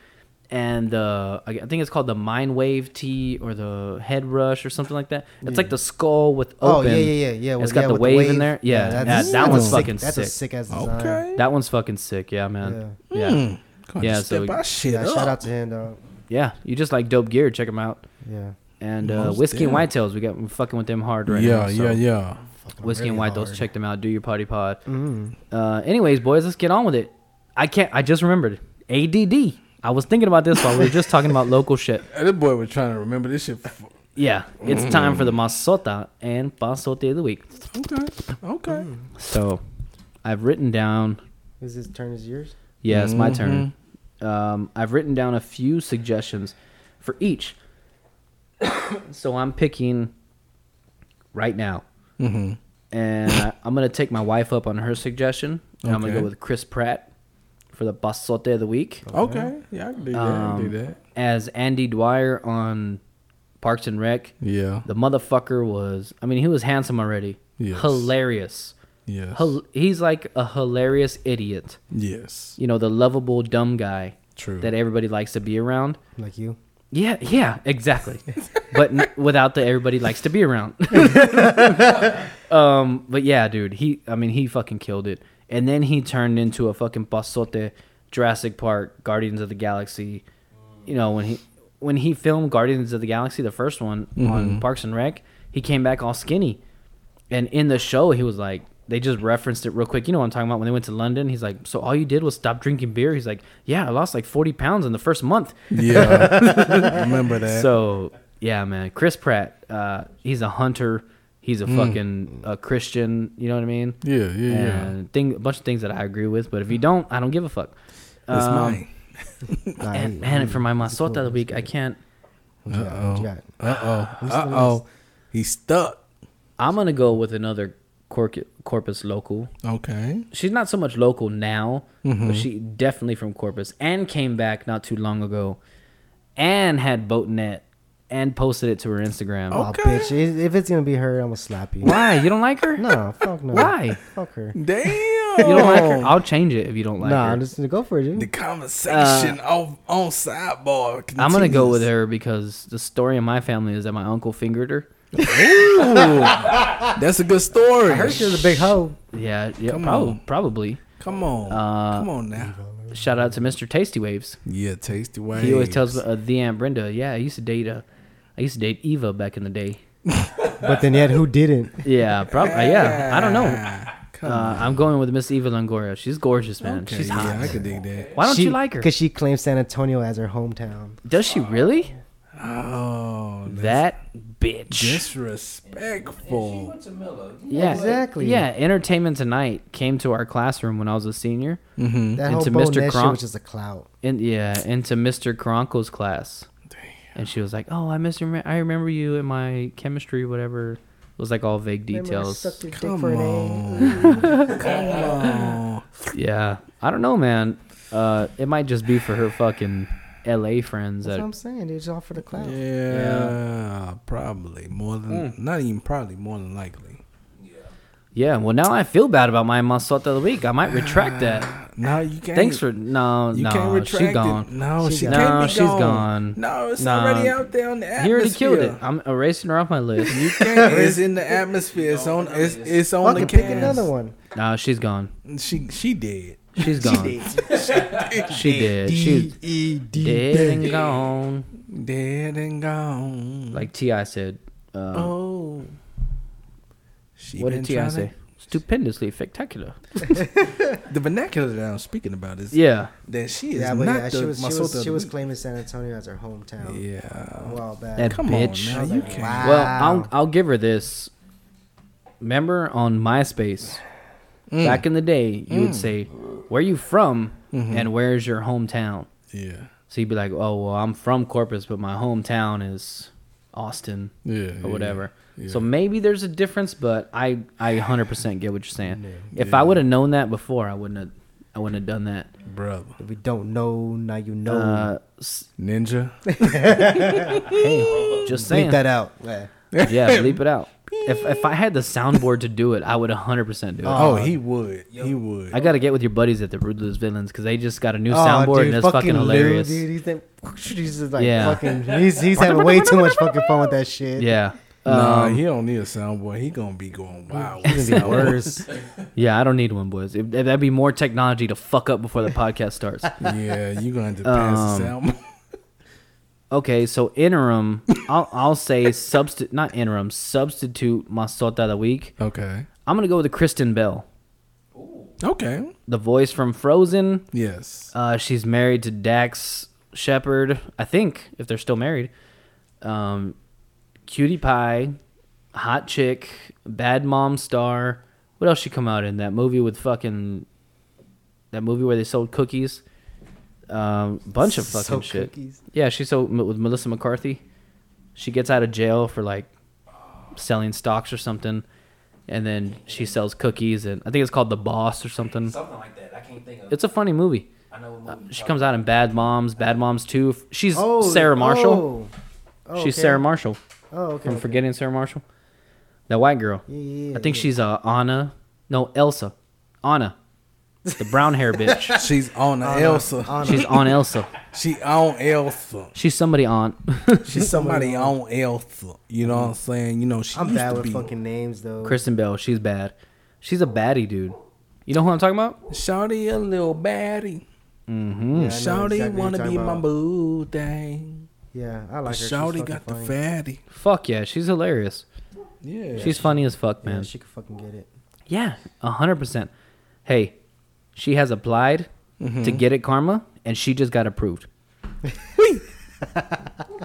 and the I I think it's called the Mind Wave tee or the Head Rush or something like that. It's like the skull with oh open. yeah, yeah, yeah, yeah. it's got yeah, the with wave in there. Yeah, that's- yeah, that that's one's sick- fucking That's sick. a sick ass design. Okay. That one's fucking sick, yeah, man. Yeah. Yeah, Mm. Gonna Yeah, so- shit Yeah, shout out to him, dog. yeah. You just like dope gear, check them out. Yeah. And uh, Most whiskey and damn. whitetails, we got we're fucking with them hard right yeah, now. so yeah, yeah. Whiskey and Really whitetails, check them out. Do your party pod. Mm. Uh, anyways, boys, let's get on with it. I can't. I just remembered ADD. I was thinking about this while we were just talking about local shit. Hey, This boy was trying to remember this shit. Yeah, it's time for the masota and pasote of the week. Okay, okay. So, I've written down. Is his turn is yours? Yeah, it's my turn. Um, I've written down a few suggestions for each. so I'm picking right now, Mm-hmm. and I, I'm gonna take my wife up on her suggestion. And I'm gonna go with Chris Pratt for the pasote of the week. Okay, yeah, I can do that. I can Um, do that. as Andy Dwyer on Parks and Rec. Yeah, The motherfucker was, I mean, he was handsome already. Yes. Hilarious. yes, Hil- he's like a hilarious idiot. yes. You know, the lovable dumb guy True. that everybody likes to be around. Like you? Yeah, yeah, exactly. but n- without the everybody likes to be around. um, but yeah, dude, he, I mean, he fucking killed it. And then he turned into a fucking pasote, Jurassic Park, Guardians of the Galaxy. You know, when he when he filmed Guardians of the Galaxy, the first one on Parks and Rec, he came back all skinny. And in the show, he was like, they just referenced it real quick. You know what I'm talking about? When they went to London, he's like, so all you did was stop drinking beer? He's like, yeah, I lost like 40 pounds in the first month. Yeah, I remember that. So yeah, man, Chris Pratt, uh, he's a hunter. He's a Hmm. fucking a Christian. You know what I mean? yeah, yeah, yeah. And thing, a bunch of things that I agree with. But if you don't, I don't give a fuck. It's Um, mine. And man, he- for my he's cool, masota of the week. I can't. What you got? What you got? Uh oh. Uh oh. He's stuck. I'm gonna go with another Corc- Corpus local. Okay. She's not so much local now, Mm-hmm. but she definitely from Corpus and came back not too long ago, and had boat net and posted it to her Instagram. Oh, Okay. bitch. If if it's gonna be her, I'm gonna slap you. Why you don't like her? No, fuck no. Why? Fuck her. Damn. You don't like her? I'll change it if you don't like nah, her. I'm just gonna go for it, the dude. conversation on on sidebar. Continues. Uh, I'm gonna go with her because the story in my family is that my uncle fingered her. Ooh, that's a good story. I heard she a big hoe. Yeah, yeah, Come prob- on. probably. Come on, Uh, come on now. Shout out to Mr. Tasty Waves. Yeah, tasty way. He always tells uh, the Aunt Brenda, "Yeah, I used to date uh, I used to date Eva back in the day." But then yet, who didn't? Yeah, probably. yeah, I don't know. Uh, I'm going with Miss Eva Longoria. She's gorgeous, man. Okay, She's hot. Yeah, I could dig that. Why don't she, you like her? Because she claims San Antonio as her hometown. Does she really? Oh, That bitch. Disrespectful. to Miller. yeah, Exactly. Yeah, Entertainment Tonight came to our classroom when I was a senior. Mm-hmm. That whole Into Bo Mr. Nesh shit Kronk. was just a clout. In yeah, into Mr. Karanko's class. And she was like, "Oh, I miss you. I remember you in my chemistry, whatever." It was like all vague details. Come on. Come on. Yeah, I don't know, man. Uh, it might just be for her fucking L.A. friends. That's That what I'm saying. It's all for the clout. Yeah, probably more than Mm. not even probably more than likely. Yeah. Well, now I feel bad about my masota of the week. I might retract that. No, you can't. Thanks for no, You no. can't retract She's gone. It. No, She's she gone. can't No, be she's gone. gone. No, it's Nah. already out there on the atmosphere. He already killed it. I'm erasing her off my list. You can't. it's in the atmosphere. It's on. It's, it's on Fucking the pick another one. no, she's gone. She she did. She's gone. She did. She's dead and gone. Dead and gone. Like T.I. said. Uh, oh. She what did T.I. trying to- say? Stupendously spectacular. The vernacular that I'm speaking about is Yeah. that she is Yeah, not yeah, the she was she Masota was, she was claiming San Antonio as her hometown a Yeah. while back. That Come bitch. on I now, you like, can't. wow. Well, I'll I'll give her this. Remember on MySpace Mm. back in the day, you would Mm. say, "Where you from?" Mhm. and "Where's your hometown?" Yeah. So you'd be like, "Oh, well, I'm from Corpus, but my hometown is Austin Yeah. or whatever." Yeah. So maybe there's a difference, but I I 100% get what you're saying. If Yeah. I would have known that before, I wouldn't have I wouldn't have done that. brother. If we don't know, now you know. Uh, Ninja. hey, just saying. Bleep that out. Yeah. Yeah, bleep it out. If if I had the soundboard to do it, I would 100% do it. Oh, he would. He would. I got to get with your buddies at the Ruthless Villains because they just got a new Oh, soundboard dude, and it's fucking, Lou, hilarious. dude, he's, the- he's just like Yeah. fucking. He's he's having way too much fucking fun with that shit. Yeah. Nah, Um, he don't need a soundboard. He gonna be going wild. He's gonna be worse. yeah, I don't need one, boys. If, if that'd be more technology to fuck up before the podcast starts. yeah, you're gonna have to pass the Um, soundboard. Okay, so interim, I'll, I'll say substitute, not interim, substitute Masota of the week. Okay. I'm gonna go with Kristen Bell, Okay. the voice from Frozen. Yes. Uh, she's married to Dax Shepard, I think, if they're still married. Um, Cutie Pie, Hot Chick, Bad Mom Star. What else she come out in? That movie with fucking. That movie where they sold cookies. Um, bunch of fucking So shit. cookies. Yeah, she sold with Melissa McCarthy. She gets out of jail for like selling stocks or something, and then she sells cookies, and I think it's called The Boss or something. Something like that. I can't think of. It's a funny movie. I know what movie. She comes out in Bad Moms, Bad Moms 2. She's Oh, Sarah Marshall. Oh. Oh, She's okay. Sarah Marshall Oh, okay. from okay. Forgetting Sarah Marshall. That white girl. Yeah, yeah, yeah, I think yeah. she's uh, Anna. No, Elsa. Anna. The brown hair bitch. She's on Anna, Elsa. Anna. She's on Elsa. She on Elsa. She's somebody on. She's somebody on Elsa. You know what I'm saying? You know she I'm used bad to with be. fucking names though. Kristen Bell. She's bad. She's a baddie, dude. You know who I'm talking about? Shawty a little baddie. Mm-hmm. Yeah, Shawty exactly wanna be talking my boo thing. Yeah, I like her. She's Shawty fucking got the funny. fatty. Fuck yeah, she's hilarious. Yeah. She's funny as fuck, Yeah, man. she could fucking get it. Yeah, a hundred percent. Hey, she has applied Mm-hmm. to get it karma, and she just got approved.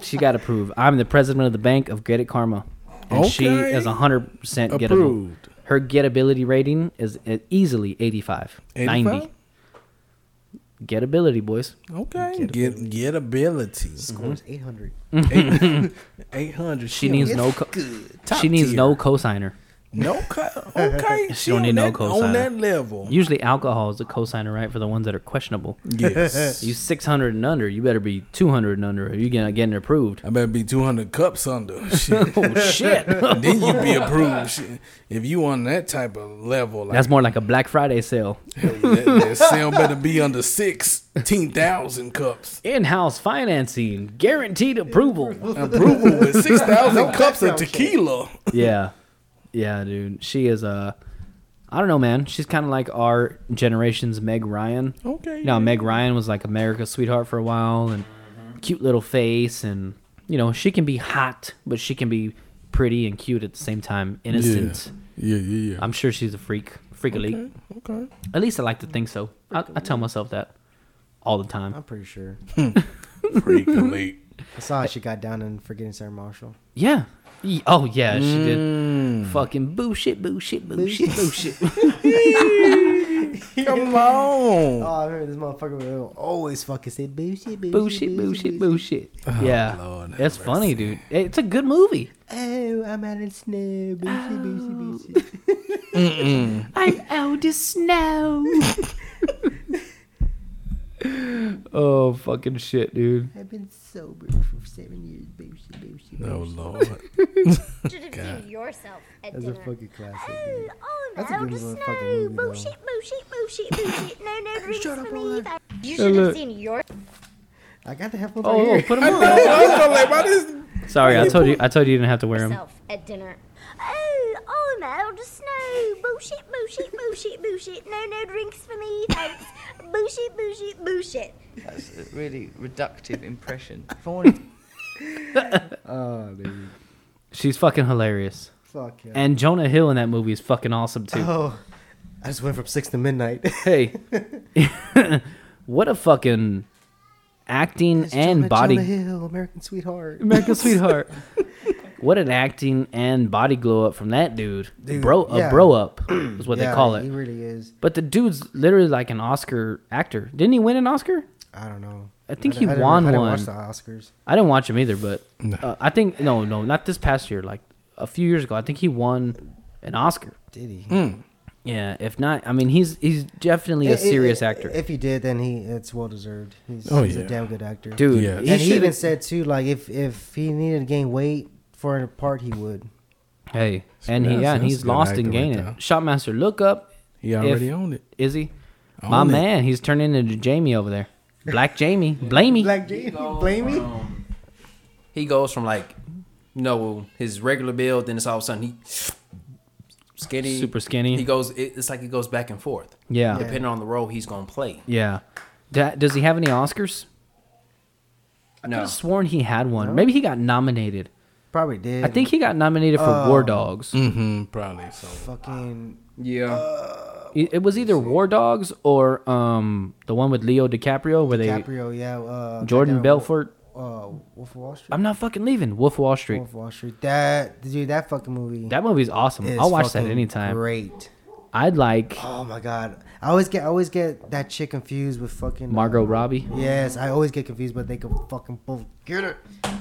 she got approved. I'm the president of the bank of Get It Karma, and she is a hundred percent gettable. approved. Her gettability rating is easily 85, 90. 85? Gettability, boys. Okay. Get get ability. Mm-hmm. Scores 800. Eight hundred. She needs no. Co- Top she needs tier. no cosigner. No okay. She don't on need no that- cosigner. On that level. Usually, alcohol is a cosigner, right, for the ones that are questionable. Yes. You 600 and under, you better be 200 and under, or you get getting approved. I better be two hundred cups under. Shit. Oh shit! then you be approved. Shit. If you on that type of level, like That's more like a Black Friday sale. that, that sale better be under sixteen thousand cups. In-house financing, guaranteed approval. Approval with six thousand cups of tequila. yeah, yeah, dude. She is a. I don't know, man. She's kind of like our generation's Meg Ryan. Okay. You know, Meg Ryan was like America's sweetheart for a while, and cute little face, and you know, she can be hot, but she can be pretty and cute at the same time, innocent. Yeah, yeah, yeah. I'm sure she's a freak, freak elite. okay. At least I like to think so. I, I tell myself that all the time. I'm pretty sure. Freak elite. I saw how she got down in Forgetting Sarah Marshall. Yeah, Ye- Oh yeah, she did. Mm. Fucking bullshit, bullshit, bullshit, bullshit. Come on. Oh, I remember this motherfucker would always fucking say bullshit, bullshit, bullshit, bullshit, bullshit. yeah, Lord have it's funny, dude. It's a good movie. Oh, I'm out of snow. Bullshit, bullshit, bullshit. I'm out of snow. oh fucking shit, dude. I've been sober for seven years. Bullshit, bullshit, Oh. Lord. should have yourself at That's a fucking classic. Oh, dude. oh, That's a good just no. fucking movie, though. bullshit, bullshit, bullshit, bullshit. No, no drinks Shut up, for me. that. You should have seen your I got the headphones Oh, right oh, here. put him I on. I was like, why this? Sorry, I told you. I told you you didn't have to wear them. at dinner. Oh, oh, no, just no. Bullshit, bullshit, bullshit, bullshit. No, no drinks for me. Thanks. bullshit, bullshit, bullshit. That's a really reductive impression. If I wanted Oh, dude. She's fucking hilarious. Fuck yeah. And Jonah Hill in that movie is fucking awesome too. oh, I just went from six to midnight. Hey, what a fucking acting It's and Jonah- body Jonah Hill, American Sweetheart. American Sweetheart. what an acting and body glow up from that dude. Dude, bro, a yeah. bro up is what yeah, they call it. He it. really is. But the dude's literally like an Oscar actor. Didn't he win an Oscar? I don't know. I think di- he didn't- won I didn't one. watch the Oscars. I didn't watch him either, but No. uh, I think no, no, not this past year. Like a few years ago, I think he won an Oscar. Did he? Hmm. Yeah, if not, I mean, he's he's definitely a I- I- serious I- actor. If he did, then he it's well deserved. He's, Oh, he's yeah. a damn good actor. Dude, Yeah. he and he should even said too, like if if he needed to gain weight for a part, he would. Hey, and he yeah, and he's lost actor and right gained there. it. Shotmaster, look up. He already owned it. Is he? Own My it. man, he's turning into Jamie over there. Black Jamie, blame me. Black Jamie, blame me. He goes from like, you know, his regular build, then it's all of a sudden he skinny, Super skinny. He goes. It's like he goes back and forth, Yeah, depending on the role he's gonna play. yeah. Da- does he have any Oscars? I could No. have sworn he had one. Maybe he got nominated. Probably did. I think he got nominated for Uh, War Dogs. Mm-hmm. Probably so. fucking Yeah. It it was either War Dogs or um the one with Leo DiCaprio where they DiCaprio. Yeah. Uh, Jordan Belfort. Uh, Wolf of Wall Street. I'm not fucking leaving. Wolf of Wall Street. Wolf of Wall Street. That dude, that fucking movie. That movie's awesome. I'll watch that anytime. Great. I'd like Oh my god. I always get I always get that chick confused with fucking Margot uh, Robbie. Yes, I always get confused, but they can fucking both get it.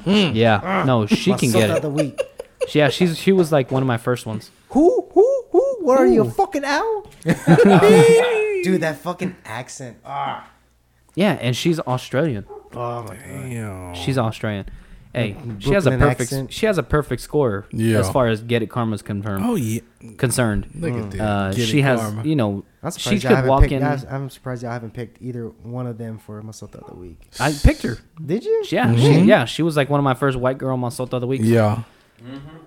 Yeah, no, she can get it. the week. Yeah, she's she was like one of my first ones. Who? Who? Who? What are you, a fucking owl? Dude, that fucking accent. Ah. Yeah, and she's Australian. Oh my god. Damn. She's Australian. Hey, she has a perfect accent. she has a perfect score Yeah. as far as Get It Karma's confirmed Oh yeah. concerned. Look at that. Uh, Get she it, has Karma. you know she surprised I could haven't walk picked, in. I- I'm surprised I haven't picked either one of them for Masota of the week. I picked her. Did you? Yeah, she, yeah, she was like one of my first white girl Masota of the week. Yeah.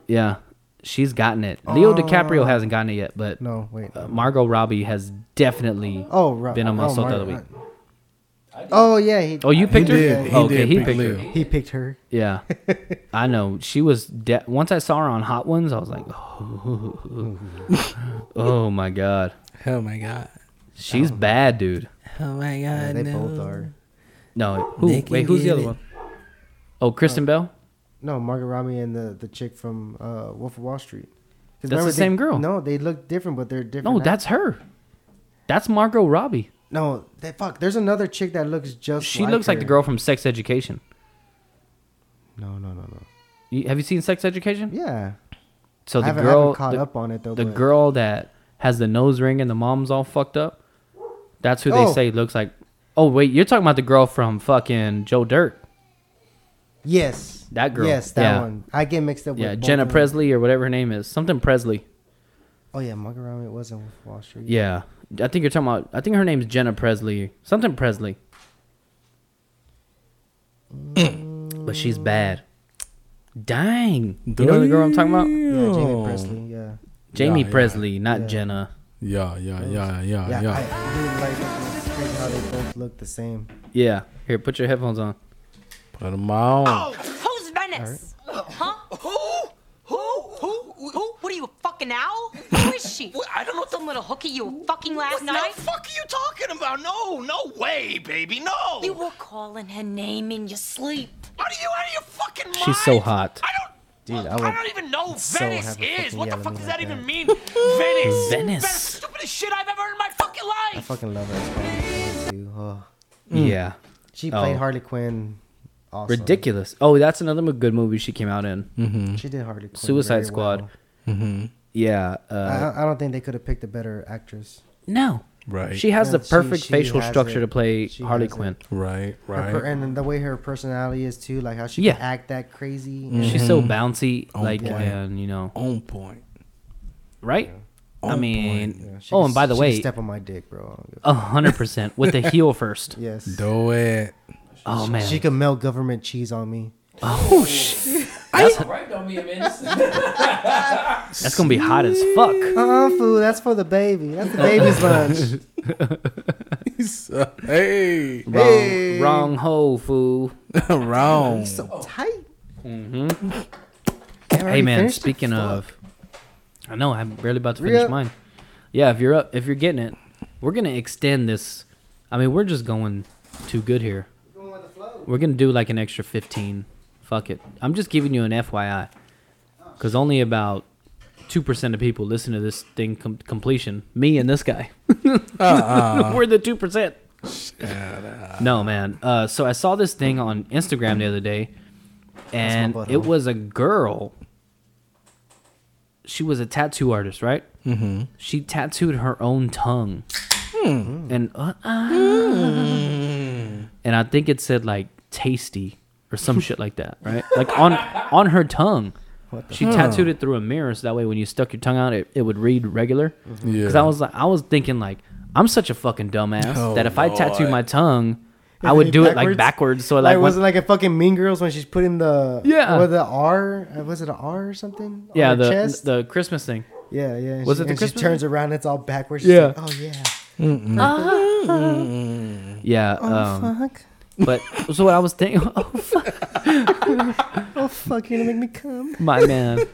Yeah, she's gotten it. Leo DiCaprio hasn't gotten it yet, but No, wait. uh, Margot Robbie has definitely. oh, right. been on oh, Masota of the Mar- week. Oh yeah, he. Oh, you picked her? did. He okay, did he pick picked Leo. her. He picked her. Yeah, I know. She was de- once I saw her on Hot Ones, I was like, oh, oh my god, Oh my god. she's bad, dude. Oh my god. Yeah, they both are. No, who? Wait, who's the other it. one? Oh, Kristen Bell. No, Margot Robbie and the, the chick from uh, Wolf of Wall Street. That's the remember same girl. No, they look different, but they're different. No, act- that's her. That's Margot Robbie. No. They, fuck, there's another chick that looks just. She looks like the girl from Sex Education. No, no, no, no. You, have you seen Sex Education? Yeah. So the girl, caught the, up on it though. the but- girl that has the nose ring and the mom's all fucked up. That's who they Oh. say looks like. Oh wait, you're talking about the girl from fucking Joe Dirt. Yes. That girl. Yes, that Yeah. one. I get mixed up Yeah, Jenna. Pressly or whatever her name is. Something Pressly. Oh yeah, Margot Robbie wasn't with Wall Street. Yeah. I think you're talking about I think her name's Jenna Pressly. Something Pressly. Mm. but she's bad. Dang. You know the girl I'm talking about? Yeah, Jaime Pressly. Yeah. Jaime Yeah, yeah. Pressly, not Yeah. Jenna. Yeah, yeah, yeah, yeah, Yeah, yeah. I, I do like how they both look the same. Yeah. Here, put your headphones on. Put them on. Oh, who's Venice? Huh? Who? Who? Who? Who? What are you, a fucking owl? Who is she? I don't know what the Some little hooky you were fucking last What the fuck are you talking about? No, no way, baby, no. You were calling her name in your sleep. Are you out of your fucking mind? She's so hot. I don't. Dude, I I, don't even know so Venice have is. What the fuck does like that even mean? Venice. Venice. That's stupidest shit I've ever heard in my fucking life. I fucking love her as Harley Quinn too. Oh. Mm. Yeah. She oh. played Oh. Harley Quinn. Awesome. Ridiculous. Oh, that's another good movie she came out in. Mm-hmm. She did Harley Quinn. Suicide very Squad. well. Mm-hmm. Yeah. Uh, I, I don't think they could have picked a better actress. no. Right. She has Yeah, the she- perfect she facial has structure it. to play She Harley has it. Quinn. right. Her Right. per- and the way her personality is too, like how she Yeah. can act that crazy. She's so bouncy, On like, point. and you know, On point. right? I On mean. Yeah, she oh, can- and by the she can way, step on my dick, bro. I don't give a- a hundred percent with the heel first. Yes. Do it. Oh man, She can melt government cheese on me. Oh shit, that's, that's gonna be hot as fuck. Uh, fool. That's for the baby. That's the baby's lunch. hey. Wrong, Hey. wrong hoe, fool. Wrong. So tight. Mm-hmm. Hey man, speaking of, I know I'm barely about to finish up. mine. Yeah, if you're up, if you're getting it, we're gonna extend this. I mean, we're just going too good here. We're, going We're gonna do like an extra 15. Fuck it. I'm just giving you an FYI, because only about two percent of people listen to this thing com- completion. Me and this guy. Uh-uh. we're the two percent. No man. Uh, so I saw this thing on Instagram the other day, and it was a girl. She was a tattoo artist, right? Mm-hmm. She tattooed her own tongue, Hmm. and uh, ah. and I think it said like "tasty" or some shit like that, right? Like on on her tongue. She tattooed it through a mirror, so that way when you stuck your tongue out, it, it would read regular. Yeah. Because I was like, I was thinking like, I'm such a fucking dumbass Oh, that if I tattoo Lord. my tongue, I would it do it like backwards? backwards. So Like, like, wasn't like a fucking Mean Girls when she's putting the Yeah. with the R? uh, Was it an R or something? on yeah, her the chest? the Christmas thing. yeah, yeah. and Was she, it the and Christmas she turns around, it's all backwards. She's Yeah. like, oh yeah. Yeah. Oh um, fuck. But so what I was thinking, oh fuck, Oh fuck, you're gonna make me come. my man,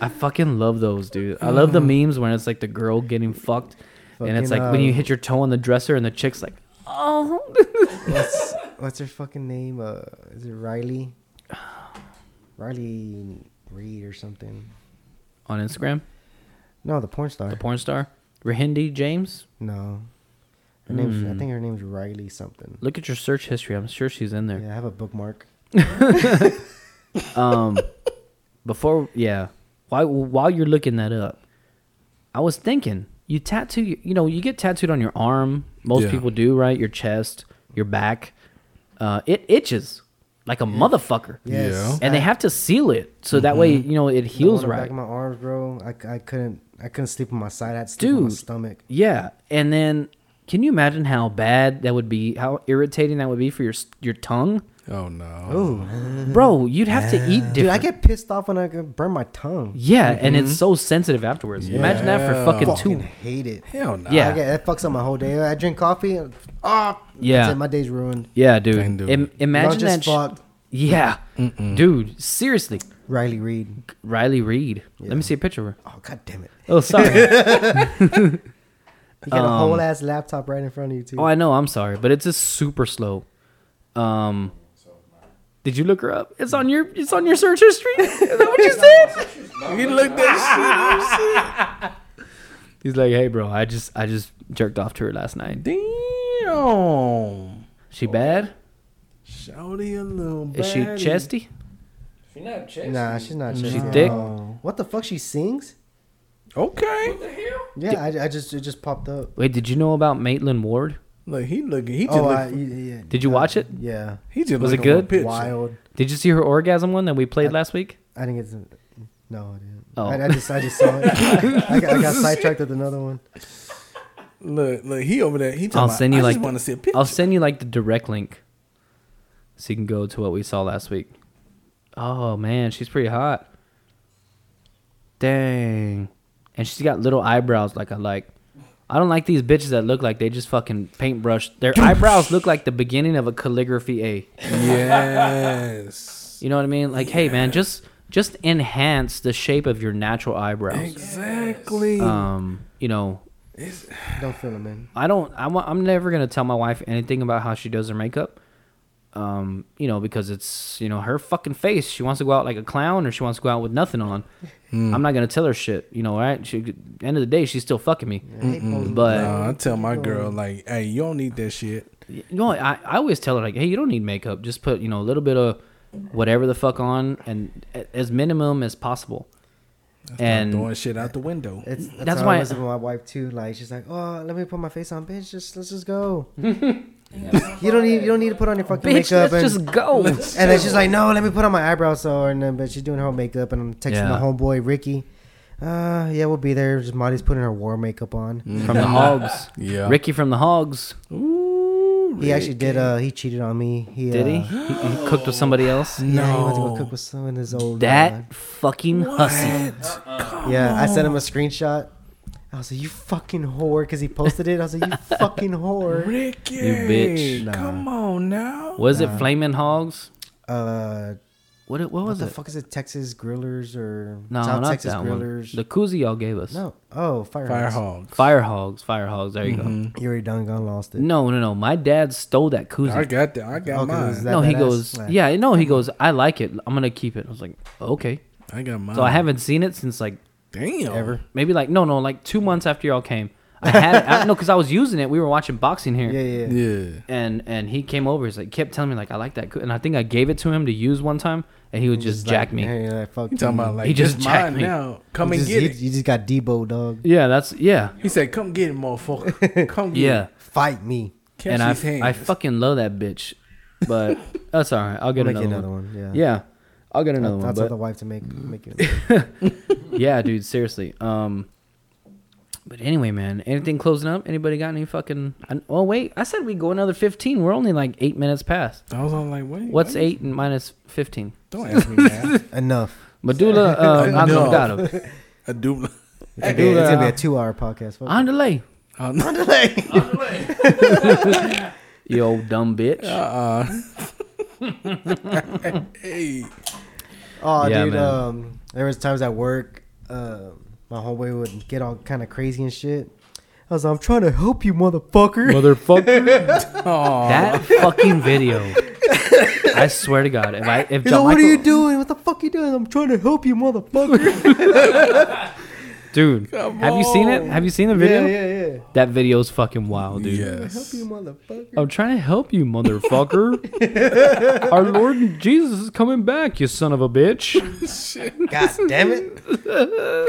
I fucking love those, dude. I love the memes when it's like the girl getting fucked, and it's like when you hit your toe on the dresser and the chick's like, oh, What's what's her fucking name? Uh, is it Riley? Riley Reid or something? on Instagram, No, the porn star. the porn star, Rahyndee James. no, her name's. Hmm. I think her name's Riley something. Look at your search history. I'm sure she's in there. Yeah, I have a bookmark. Um, before yeah, while while you're looking that up, I was thinking you tattoo. You know, you get tattooed on your arm. Most Yeah. people do, right? Your chest, your back. Uh, it itches like a motherfucker. Yes. And they have to seal it so that way you know it You know, heals on the Back right. of my arms, bro. I, I couldn't. I couldn't sleep on my side. I had to sleep on my stomach. Yeah, and then can you imagine how bad that would be? How irritating that would be for your your tongue, Oh no. Oh, bro? You'd have to eat different. dude, I get pissed off when I could burn my tongue. yeah, and it's so sensitive afterwards. Imagine that for Yeah. fucking Fucking two. hate it. Hell no. Yeah. I get, that fucks up my whole day. I drink coffee. and- Ah, Yeah. it, my day's ruined. Yeah, dude. Can't do Im- it. imagine Lunch that. is sh- fucked. yeah, dude. Seriously, Riley Reid. Riley Reid. Let me see a picture of her. Oh god damn it! Oh, sorry. You got a whole ass laptop right in front of you too. Um, oh, I know. I'm sorry, but it's just super slow. Um, did you look her up? It's on your. It's on your search history. Is that what you said? You look that shit. He's like, hey, bro. I just, I just jerked off to her last night. Damn. She bad? Shouty a little Is she baddie. chesty? nah, she's not. She's chesty at thick? What the fuck? She sings? Okay. Yeah, I, I just it just popped up. Wait, did you know about Maitland Ward? Look, he looking. He just Oh, look. I, yeah, Did you watch it? Yeah, he just was it looking for a good? Picture. wild. Did you see her orgasm one that we played last week? I think it's. No, I didn't. Oh. I, I just I just saw it. I, got, I got sidetracked with another one. Look, look, he over there. He talking I'll about, send you I like just want to see a picture. I'll send you like the direct link, so you can go to what we saw last week. Oh man, she's pretty hot. Dang, and she's got little eyebrows like I like. I don't like these bitches that look like they just fucking paintbrush. Their eyebrows look like the beginning of a calligraphy A. yes. You know what I mean? Like, hey man, just just enhance the shape of your natural eyebrows. Exactly. Um, you know, Don't fill them in. I don't. I'm, I'm never gonna tell my wife anything about how she does her makeup. Um, you know, because it's you know her fucking face. She wants to go out like a clown, or she wants to go out with nothing on. I'm not gonna tell her shit. You know, right? She, end of the day, she's still fucking me. But No, I tell my girl like, hey, you don't need that shit. you know, I, I always tell her like, hey, you don't need makeup. Just put you know a little bit of whatever the fuck on, and as minimum as possible. And and throwing shit out the window. It's, that's, That's why- I was with my wife too. Like she's like, "Oh, let me put my face on, bitch. Just let's just go. you don't need you don't need to put on your fucking bitch, makeup." let's and, just go. and then she's like, "No, let me put on my eyebrows." So and then but she's doing her own makeup, and I'm texting Yeah. the homeboy Ricky. Uh, yeah, we'll be there. Just Marty's putting her war makeup on. from the hogs. Yeah. Ricky from the hogs. Ooh, He actually did. Uh, he cheated on me. He Did he? uh, he? He cooked with somebody else. Yeah, he went to go cook with someone in his old. uh, That fucking hussy. yeah, I sent him a screenshot. I was like, "You fucking whore," because he posted it. I was like, "You fucking whore." Ricky, You bitch. Come on now. Was it flaming hogs? Uh, What it, what what was the it? fuck is it? Texas Grillers or No, South not Texas that Grillers? one. The koozie y'all gave us. no, oh, fire, Fire Hogs. hogs. Fire hogs. Fire hogs. There you go. You already done gone lost it. No, no, no. My dad stole that koozie. I got that. I got Okay, mine. is that no, he badass? goes, Nah. yeah, no, he goes, I like it. I'm gonna keep it. I was like, okay. I got mine. So I haven't seen it since like Damn. ever. maybe like no, no, like two months after y'all came. I had it, I, no, because I was using it. We were watching boxing here. Yeah, yeah. Yeah. and and he came over. He's like kept telling me like I like that, coo-" and I think I gave it to him to use one time, and he would just, jack like, me. Hey, like, fuck You talking about like He just just jacked mine me. now? Come you and just, get you, it. you just got Debo, dog. Yeah, that's yeah, He said, "Come get it, motherfucker. Come get yeah. it. Fight me. Catch and I hands." I fucking love that bitch, but that's all right. I'll get Make another, another one. one. Yeah. Yeah, I'll get another one. That's one. what the But wife to make make it. yeah, dude, seriously. Um, but anyway, man, anything closing up? Anybody got any fucking? I, oh wait, I said we go another fifteen. We're only like eight minutes past. I was all like, "Wait, What's wait. eight and minus fifteen? Don't ask me that. Enough. Medulla uh, Enough. oblongata. I do. It's gonna, be, it's gonna be uh, a two-hour podcast. Fuck it. Andale. Uh, You old dumb bitch. uh, hey, Oh, Yeah, dude. man. Um, there was times at work, uh, my homeboy would get all kind of crazy and shit. I was like, I'm trying to help you, motherfucker. Motherfucker. Aw. that fucking video. I swear to God, if I if He's like, John what are you doing? What the fuck you doing? I'm trying to help you, motherfucker. dude, have you seen it? Have you seen the video? yeah, yeah, yeah. That video's fucking wild, dude. yes. Help you, motherfucker. I'm trying to help you, motherfucker. Our Lord Jesus is coming back, you son of a bitch. God damn it.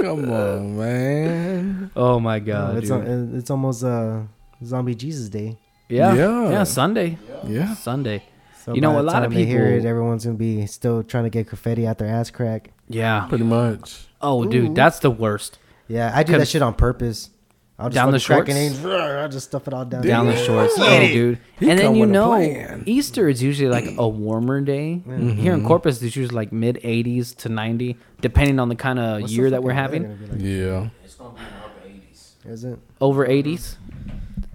Come on, man. Oh my god, it's, dude. al- it's almost uh, Zombie Jesus Day. yeah, Yeah. yeah, Sunday, Yeah. Sunday. So You know, by a the lot of time they hear it, people- everyone's gonna be still trying to get confetti out their ass crack. Yeah. Pretty much. Oh, dude, that's the worst. Yeah, I do that shit on purpose. I'll just Down the fucking crack shorts? it I'll just stuff it all down. down the shorts. Oh, dude. He and then you with a know. Easter is usually like a warmer day. Here in mm-hmm. Corpus, it's usually like mid 80s to 90, depending on the kind of What's year that we're having. weather Yeah. It's gonna be in the upper 80s. Is it? Over 80s.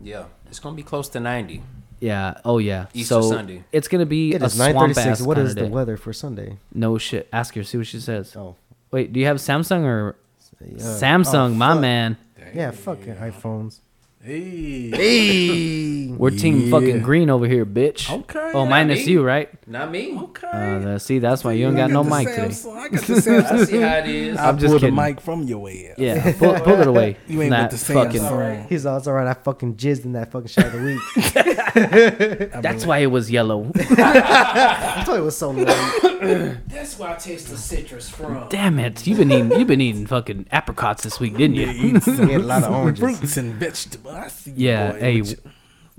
Yeah, it's gonna be close to 90. Yeah. Oh yeah. Easter so Sunday. It's gonna be It a is swamp ass What the day. weather for Sunday? No shit. Ask her. See what she says. Oh, Wait. Do you have Samsung or Samsung? oh, my fuck. man. Yeah, fucking iPhones. Hey. Hey, We're team Yeah. fucking green over here, bitch. Okay. Oh, minus me. you, right? Not me. Okay. Uh, see, that's why you don't got no mic today. I got the Samsung. I see how it is. I I'm just pulled the mic from your ass. Yeah. Pull, pull it away. You ain't got with the fucking. Samsung. he's all, it's all right. I fucking jizzed in that fucking shot of the week. That's why it was yellow. I thought it was so late. That's why I taste the citrus from. Damn it! You've been eating. You've been eating fucking apricots this week, didn't you? He had a lot of oranges. Fruits and vegetables. I see Yeah. boy. Hey, With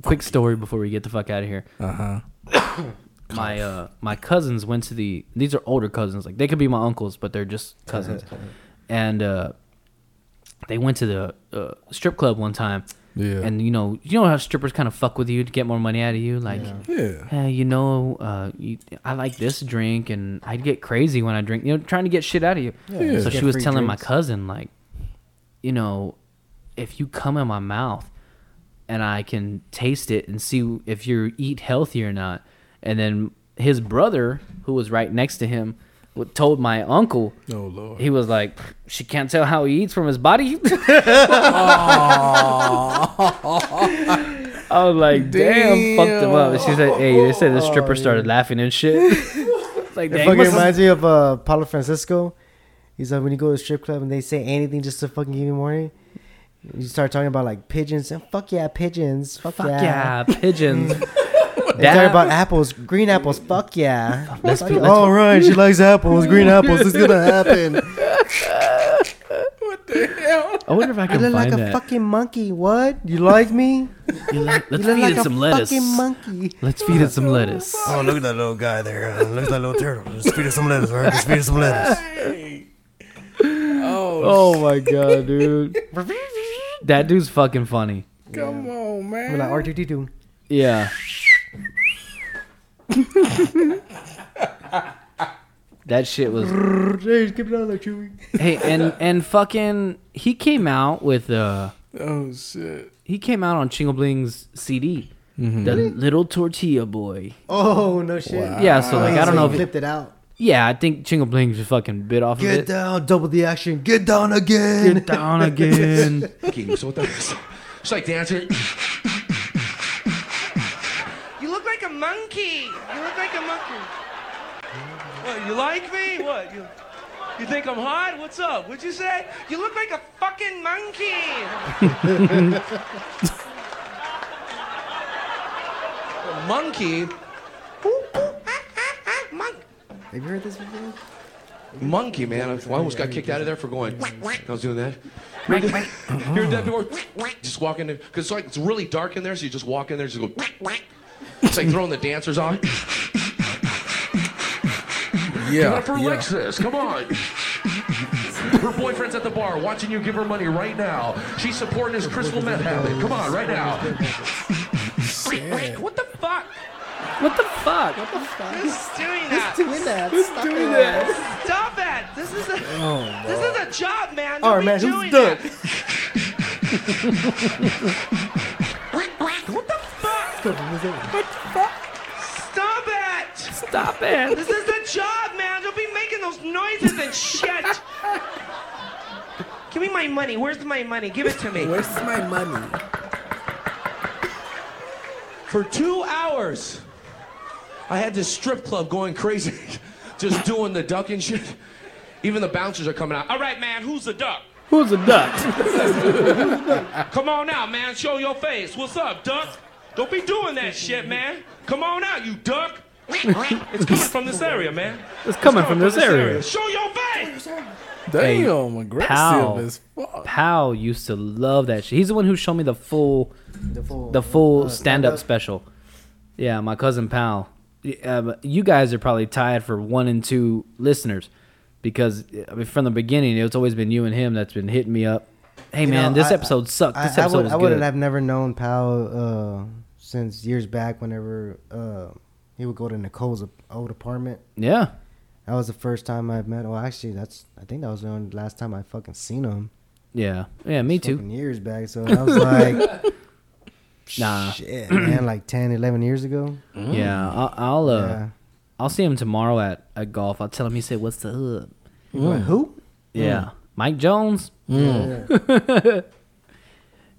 quick story before we get the fuck out of here. Uh-huh. My uh, my cousins went to the. These are older cousins. Like they could be my uncles, but they're just cousins. and uh, they went to the uh, strip club one time. Yeah. And you know, you know how strippers kind of fuck with you to get more money out of you, like. yeah. Hey, you know, uh, you, I like this drink, and I'd get crazy when I drink. You know, trying to get shit out of you. Yeah. So Get she was telling my cousin, like, you know, if you come in my mouth, and I can taste it and see if you eat healthy or not, and then his brother, who was right next to him, told my uncle, Oh Lord. he was like, she can't tell how he eats from his body. I was like, damn, fucked him up. And she said, hey, they said the stripper started laughing and shit. It's like, It fucking what's- reminds me of uh, Pablo Francisco. He's like when you go to a strip club and they say anything just to fucking give you money. You start talking about like pigeons and fuck yeah, pigeons. Fuck, fuck yeah. yeah, pigeons. They talk about apples, green apples. Fuck yeah. Let's Fuck be- let's- All right, she likes apples, green apples. It's gonna happen. What the hell? I wonder if I can You can look like find a that. fucking monkey. What? You like me? You like- let's you look feed like it a some lettuce. fucking monkey. Let's feed it some lettuce. Oh, look at that little guy there. Uh, look at that little turtle. Let's feed it some lettuce, right? Let's feed it some lettuce. Oh my god, dude. That dude's fucking funny. Come on, man. We're like R2D2. Yeah. that shit was Hey, keep it on like Chewy. Hey, and and fucking he came out with uh Oh shit. he came out on Chingo Bling's CD. The little tortilla boy. Oh no shit. Yeah, so like I don't know if it, flipped it out. Yeah, I think Chingo Bling just fucking bit off of Get it. down, double the action. Get down again. Get down again. Okay, so what that is? It's like dancing. You look like a monkey. You look like a monkey. What, you like me? What? You, you think I'm hot? What's up? What'd you say? You look like a fucking monkey. a monkey? Have you heard this before? Monkey, man. I almost got kicked out of there for going. I was doing that. Hear that before? Just walk in there. Because it's like it's really dark in there, so you just walk in there, just go. It's like throwing the dancers on. Yeah. for yeah. Alexis. Come on. Her boyfriend's at the bar watching you give her money right now. She's supporting his crystal meth habit. Come on, right now. what the fuck? What the fuck? What the fuck? Who's doing that? Doing that. Stop doing that. Stop it! This is a Oh, this is a job, man. Don't All right, be man, doing who's Doug? that. what the fuck? Stop it! Stop it. This is a job, man. Don't be making those noises and shit. Give me my money. Where's my money? Give it to me. Where's my money? For two hours, I had this strip club going crazy, just doing the duck and shit. Even the bouncers are coming out. All right, man, who's the duck? Who's the duck? Come on out, man. Show your face. What's up, duck? Don't be doing that shit, man. Come on out, you duck. it's coming from this area, man. It's coming from this area. Show your face. Damn, aggressive pal. as fuck. Pal used to love that shit. He's the one who showed me the full The full, the full uh, stand-up stand-up. special. Yeah, my cousin Pal. Uh, you guys are probably tied for one and two listeners because I mean, from the beginning it's always been you and him that's been hitting me up. Hey You man, know, this I- episode sucked. I, This I episode would, was I would have never known Pal uh, since years back. Whenever uh, he would go to Nicole's old apartment. yeah, That was the first time I met. Well, actually, that's I think that was the only last time I fucking seen him. yeah, yeah. Me too. Years back. So I was like, Nah. shit, man, like 10, 11 years ago. Yeah, I'll I'll, uh, Yeah. I'll see him tomorrow at, at golf. I'll tell him he said, "What's the up?" Like, who? Yeah, Mike Jones. Yeah.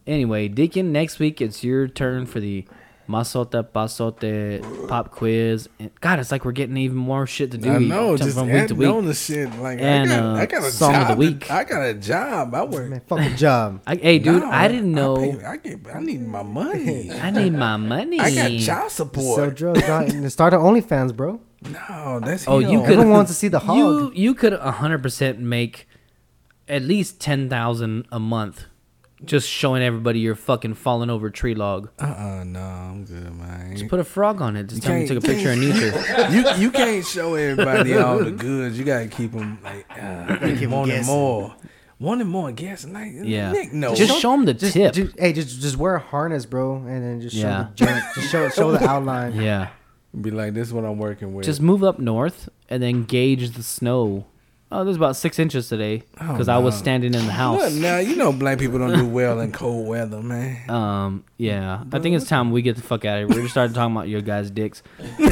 Anyway, Deacon, next week it's your turn for the Masota Pasote pop quiz. And God, it's like we're getting even more shit to do. I each- know, just from week to adding on week. the shit. Like And, I got, uh, I got a song of job. the week. I got a job. I work. Man, fucking job. I, hey, dude, No, I didn't know. I, pay, I, get, I need my money. I need my money. I got child So support. drugs. not- Start an OnlyFans, bro. no, that's Oh, him. you could. Everyone wants to see the hog. You you could hundred percent make at least ten thousand a month, just showing everybody you're fucking falling over a tree log. Uh-uh, no, I'm good, man. Just put a frog on it. Just tell me you can't- took a picture of nature. you you can't show everybody all the goods. You gotta keep them like uh, wanting guessing. more, wanting more. Guessing like Yeah. Nick, no, Just show them the just, tip. ju- hey, just just wear a harness, bro, and then just show Yeah. the junk. Just show show the outline. yeah. be like this. is what I'm working with. Just move up north and then gauge the snow. Oh, there's about six inches today Oh, because I was no. standing in the house. Now you know black people don't do well in cold weather, man. Um, yeah, I think it's time we get the fuck out of here. We're starting talking about your guys' dicks.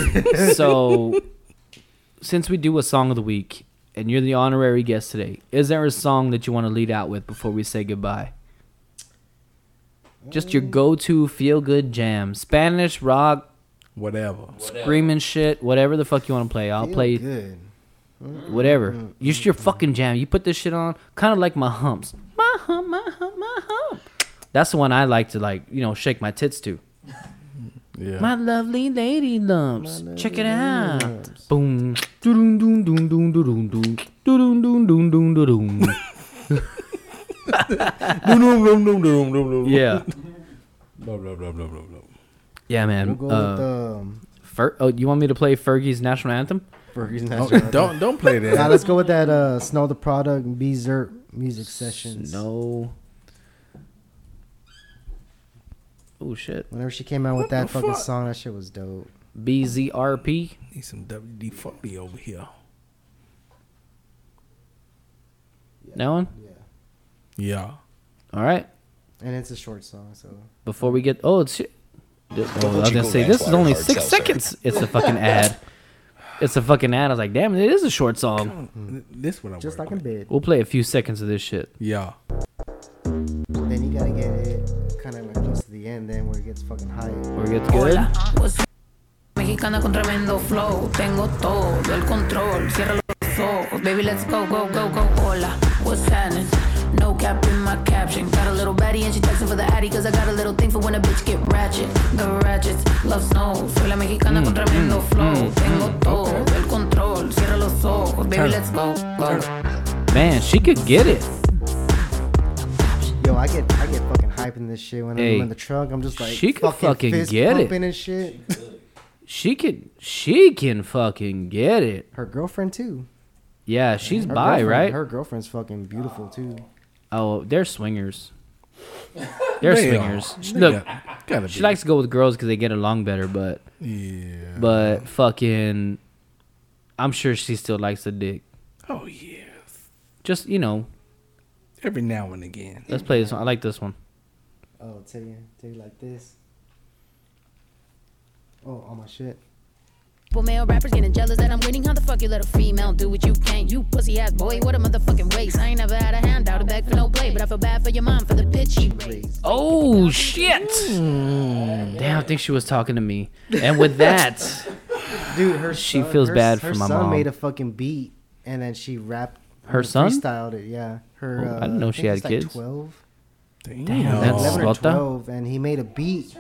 so, since we do a song of the week and you're the honorary guest today, is there a song that you want to lead out with before we say goodbye? Just your go-to feel-good jam. Spanish rock, Whatever. screaming shit, whatever the fuck you want to play. I'll Feel play good. Whatever. Just your fucking jam. You put this shit on, kind of like my humps. My hump, my hump, my hump. That's the one I like to like, you know, shake my tits to. Yeah. My lovely lady lumps. Check it out. Boom. Doo-doom, doom, doom, doom, doom, doom. Doo-doom, doom, doom, doom, doom, doom. Yeah. Blah, blah, blah, blah, blah, blah. Yeah, We'll man. go Uh, with um, Fer- oh, you want me to play Fergie's national anthem? Fergie's Oh, National. don't don't play that. Nah, let's go with that uh, Snow Tha Product B Zert music sessions. No. Oh shit. Whenever she came out with that fucking song, that shit was dope. BZRP. Need some WD forty over here. That one. Yeah. Yeah. All right. And it's a short song, so Before we get oh it's. This, oh, I was gonna say this is only six seconds. It's a fucking ad. It's a fucking ad. I was like, damn, it is a short song. This one I just work like in bed. We'll play a few seconds of this shit. Yeah. Then you gotta get it kind of like close to the end, then where it gets fucking high. Where it gets good. Mexicana con tremendo flow, tengo todo el control. Cierra los ojos, baby, let's go, go, go, go. Hola, what's happening? No cap in my caption. Got a little baddie and she texting for the addy, cause I got a little thing for when a bitch get ratchet. The ratchets love snow. Soy la mexicana con mm, tremendo mm, flow, mm, tengo todo el control. Cierra los ojos, baby, Turn. let's go, go. Man, she could get it. Yo, I get I get fucking hype in this shit when Hey, I'm in the truck. I'm just like she could fucking fist get it. pumping and shit. She could. She can fucking get it. Her girlfriend too. Yeah, she's Her bi, right? Her girlfriend's fucking beautiful too. Oh, they're swingers. They're They swingers. She- They Look, got- gotta she be. likes to go with girls because they get along better. But Yeah. but fucking, I'm sure she still likes the dick. Oh yeah. Just you know, Every now and again. let's play this one. I like this one. Oh, tell you, tell you like this. Oh, all my shit. Well, male rappers getting jealous that I'm winning. How the fuck you let a female do what you can't? You pussy ass boy, what a motherfucking waste. I ain't never had a handout, a bag for no play, but I feel bad for your mom for the bitch she raised. Oh shit! Damn, I think she was talking to me. And with that, Dude, her She son- feels her- bad her for my son mom. made a fucking beat and then she rapped. Her uh, son? styled it. Yeah, her. Oh, I uh, didn't know she had he's like kids. Twelve. Damn. that's 11 or 12 and he made a beat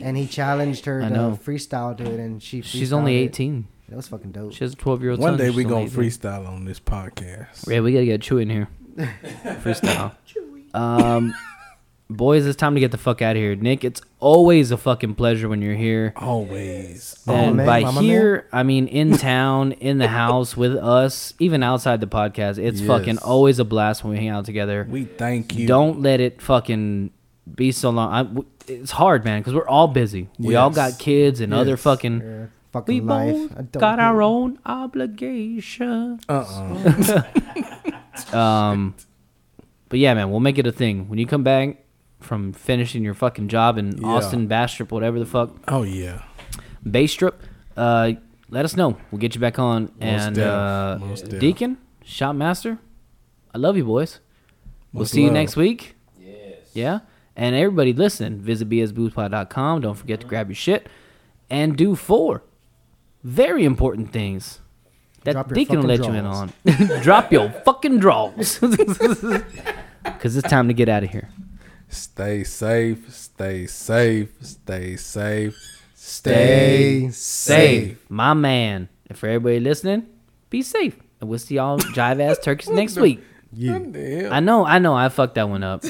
and he challenged her I to know. freestyle to it and she she's only freestyled it. 18. That was fucking dope. She has a 12 year old One day She's we only gonna 18. freestyle on this podcast. Yeah, we gotta get Chewy in here. Freestyle. Um, boys, it's time to get the fuck out of here. Nick, it's always a fucking pleasure when you're here. Always. And man, by mama here, I mean in town, in the house with us, even outside the podcast. It's fucking always a blast when we hang out together. We thank you. Don't let it fucking be so long. I, w- it's hard, man, because we're all busy. We all Yes. got kids and other Yes. fucking. Yeah, We fucking life. both adulthood. got our own obligation. Uh uh Um, but yeah, man, we'll make it a thing when you come back from finishing your fucking job in Yeah. Austin, Bastrop, whatever the fuck, Oh yeah. Baystrip. Uh, let us know. We'll get you back on. and def. uh, Most def. Deacon, Shop Master, I love you, boys. We'll Much see you love. next week. Yes. Yeah. And everybody, listen. Visit bsboothpod.com. Don't forget to mm-hmm. grab your shit and do four very important things that Drop your Deacon let fucking you in on. Drop your fucking draws. Because it's time to get out of here. Stay safe. Stay safe. Stay safe. Stay Safe. My man. And for everybody listening, be safe. And we'll see y'all jive ass turkeys next week. Yeah. I know, I know, I fucked that one up. I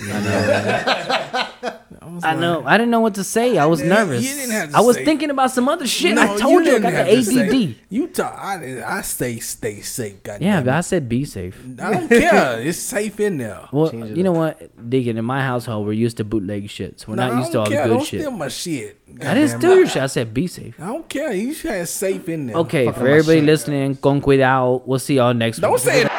know. I know. I didn't know what to say. I was Yeah, nervous. you didn't have to I was say- thinking about some other shit. No, I told you, I got the to say- ADD. You talk. I, I say stay safe. God Yeah, but. I said be safe. I don't care. It's safe in there. Well, you know what, Deacon? In my household, we're used to bootleg shit, so we're No, not used to don't all the care. good don't shit. steal my shit. I didn't steal it. your shit. I said be safe. I don't care. You should have safe in there. Okay, Fuck for everybody shit. listening, con cuidado. We'll see y'all next week. Don't week. say it.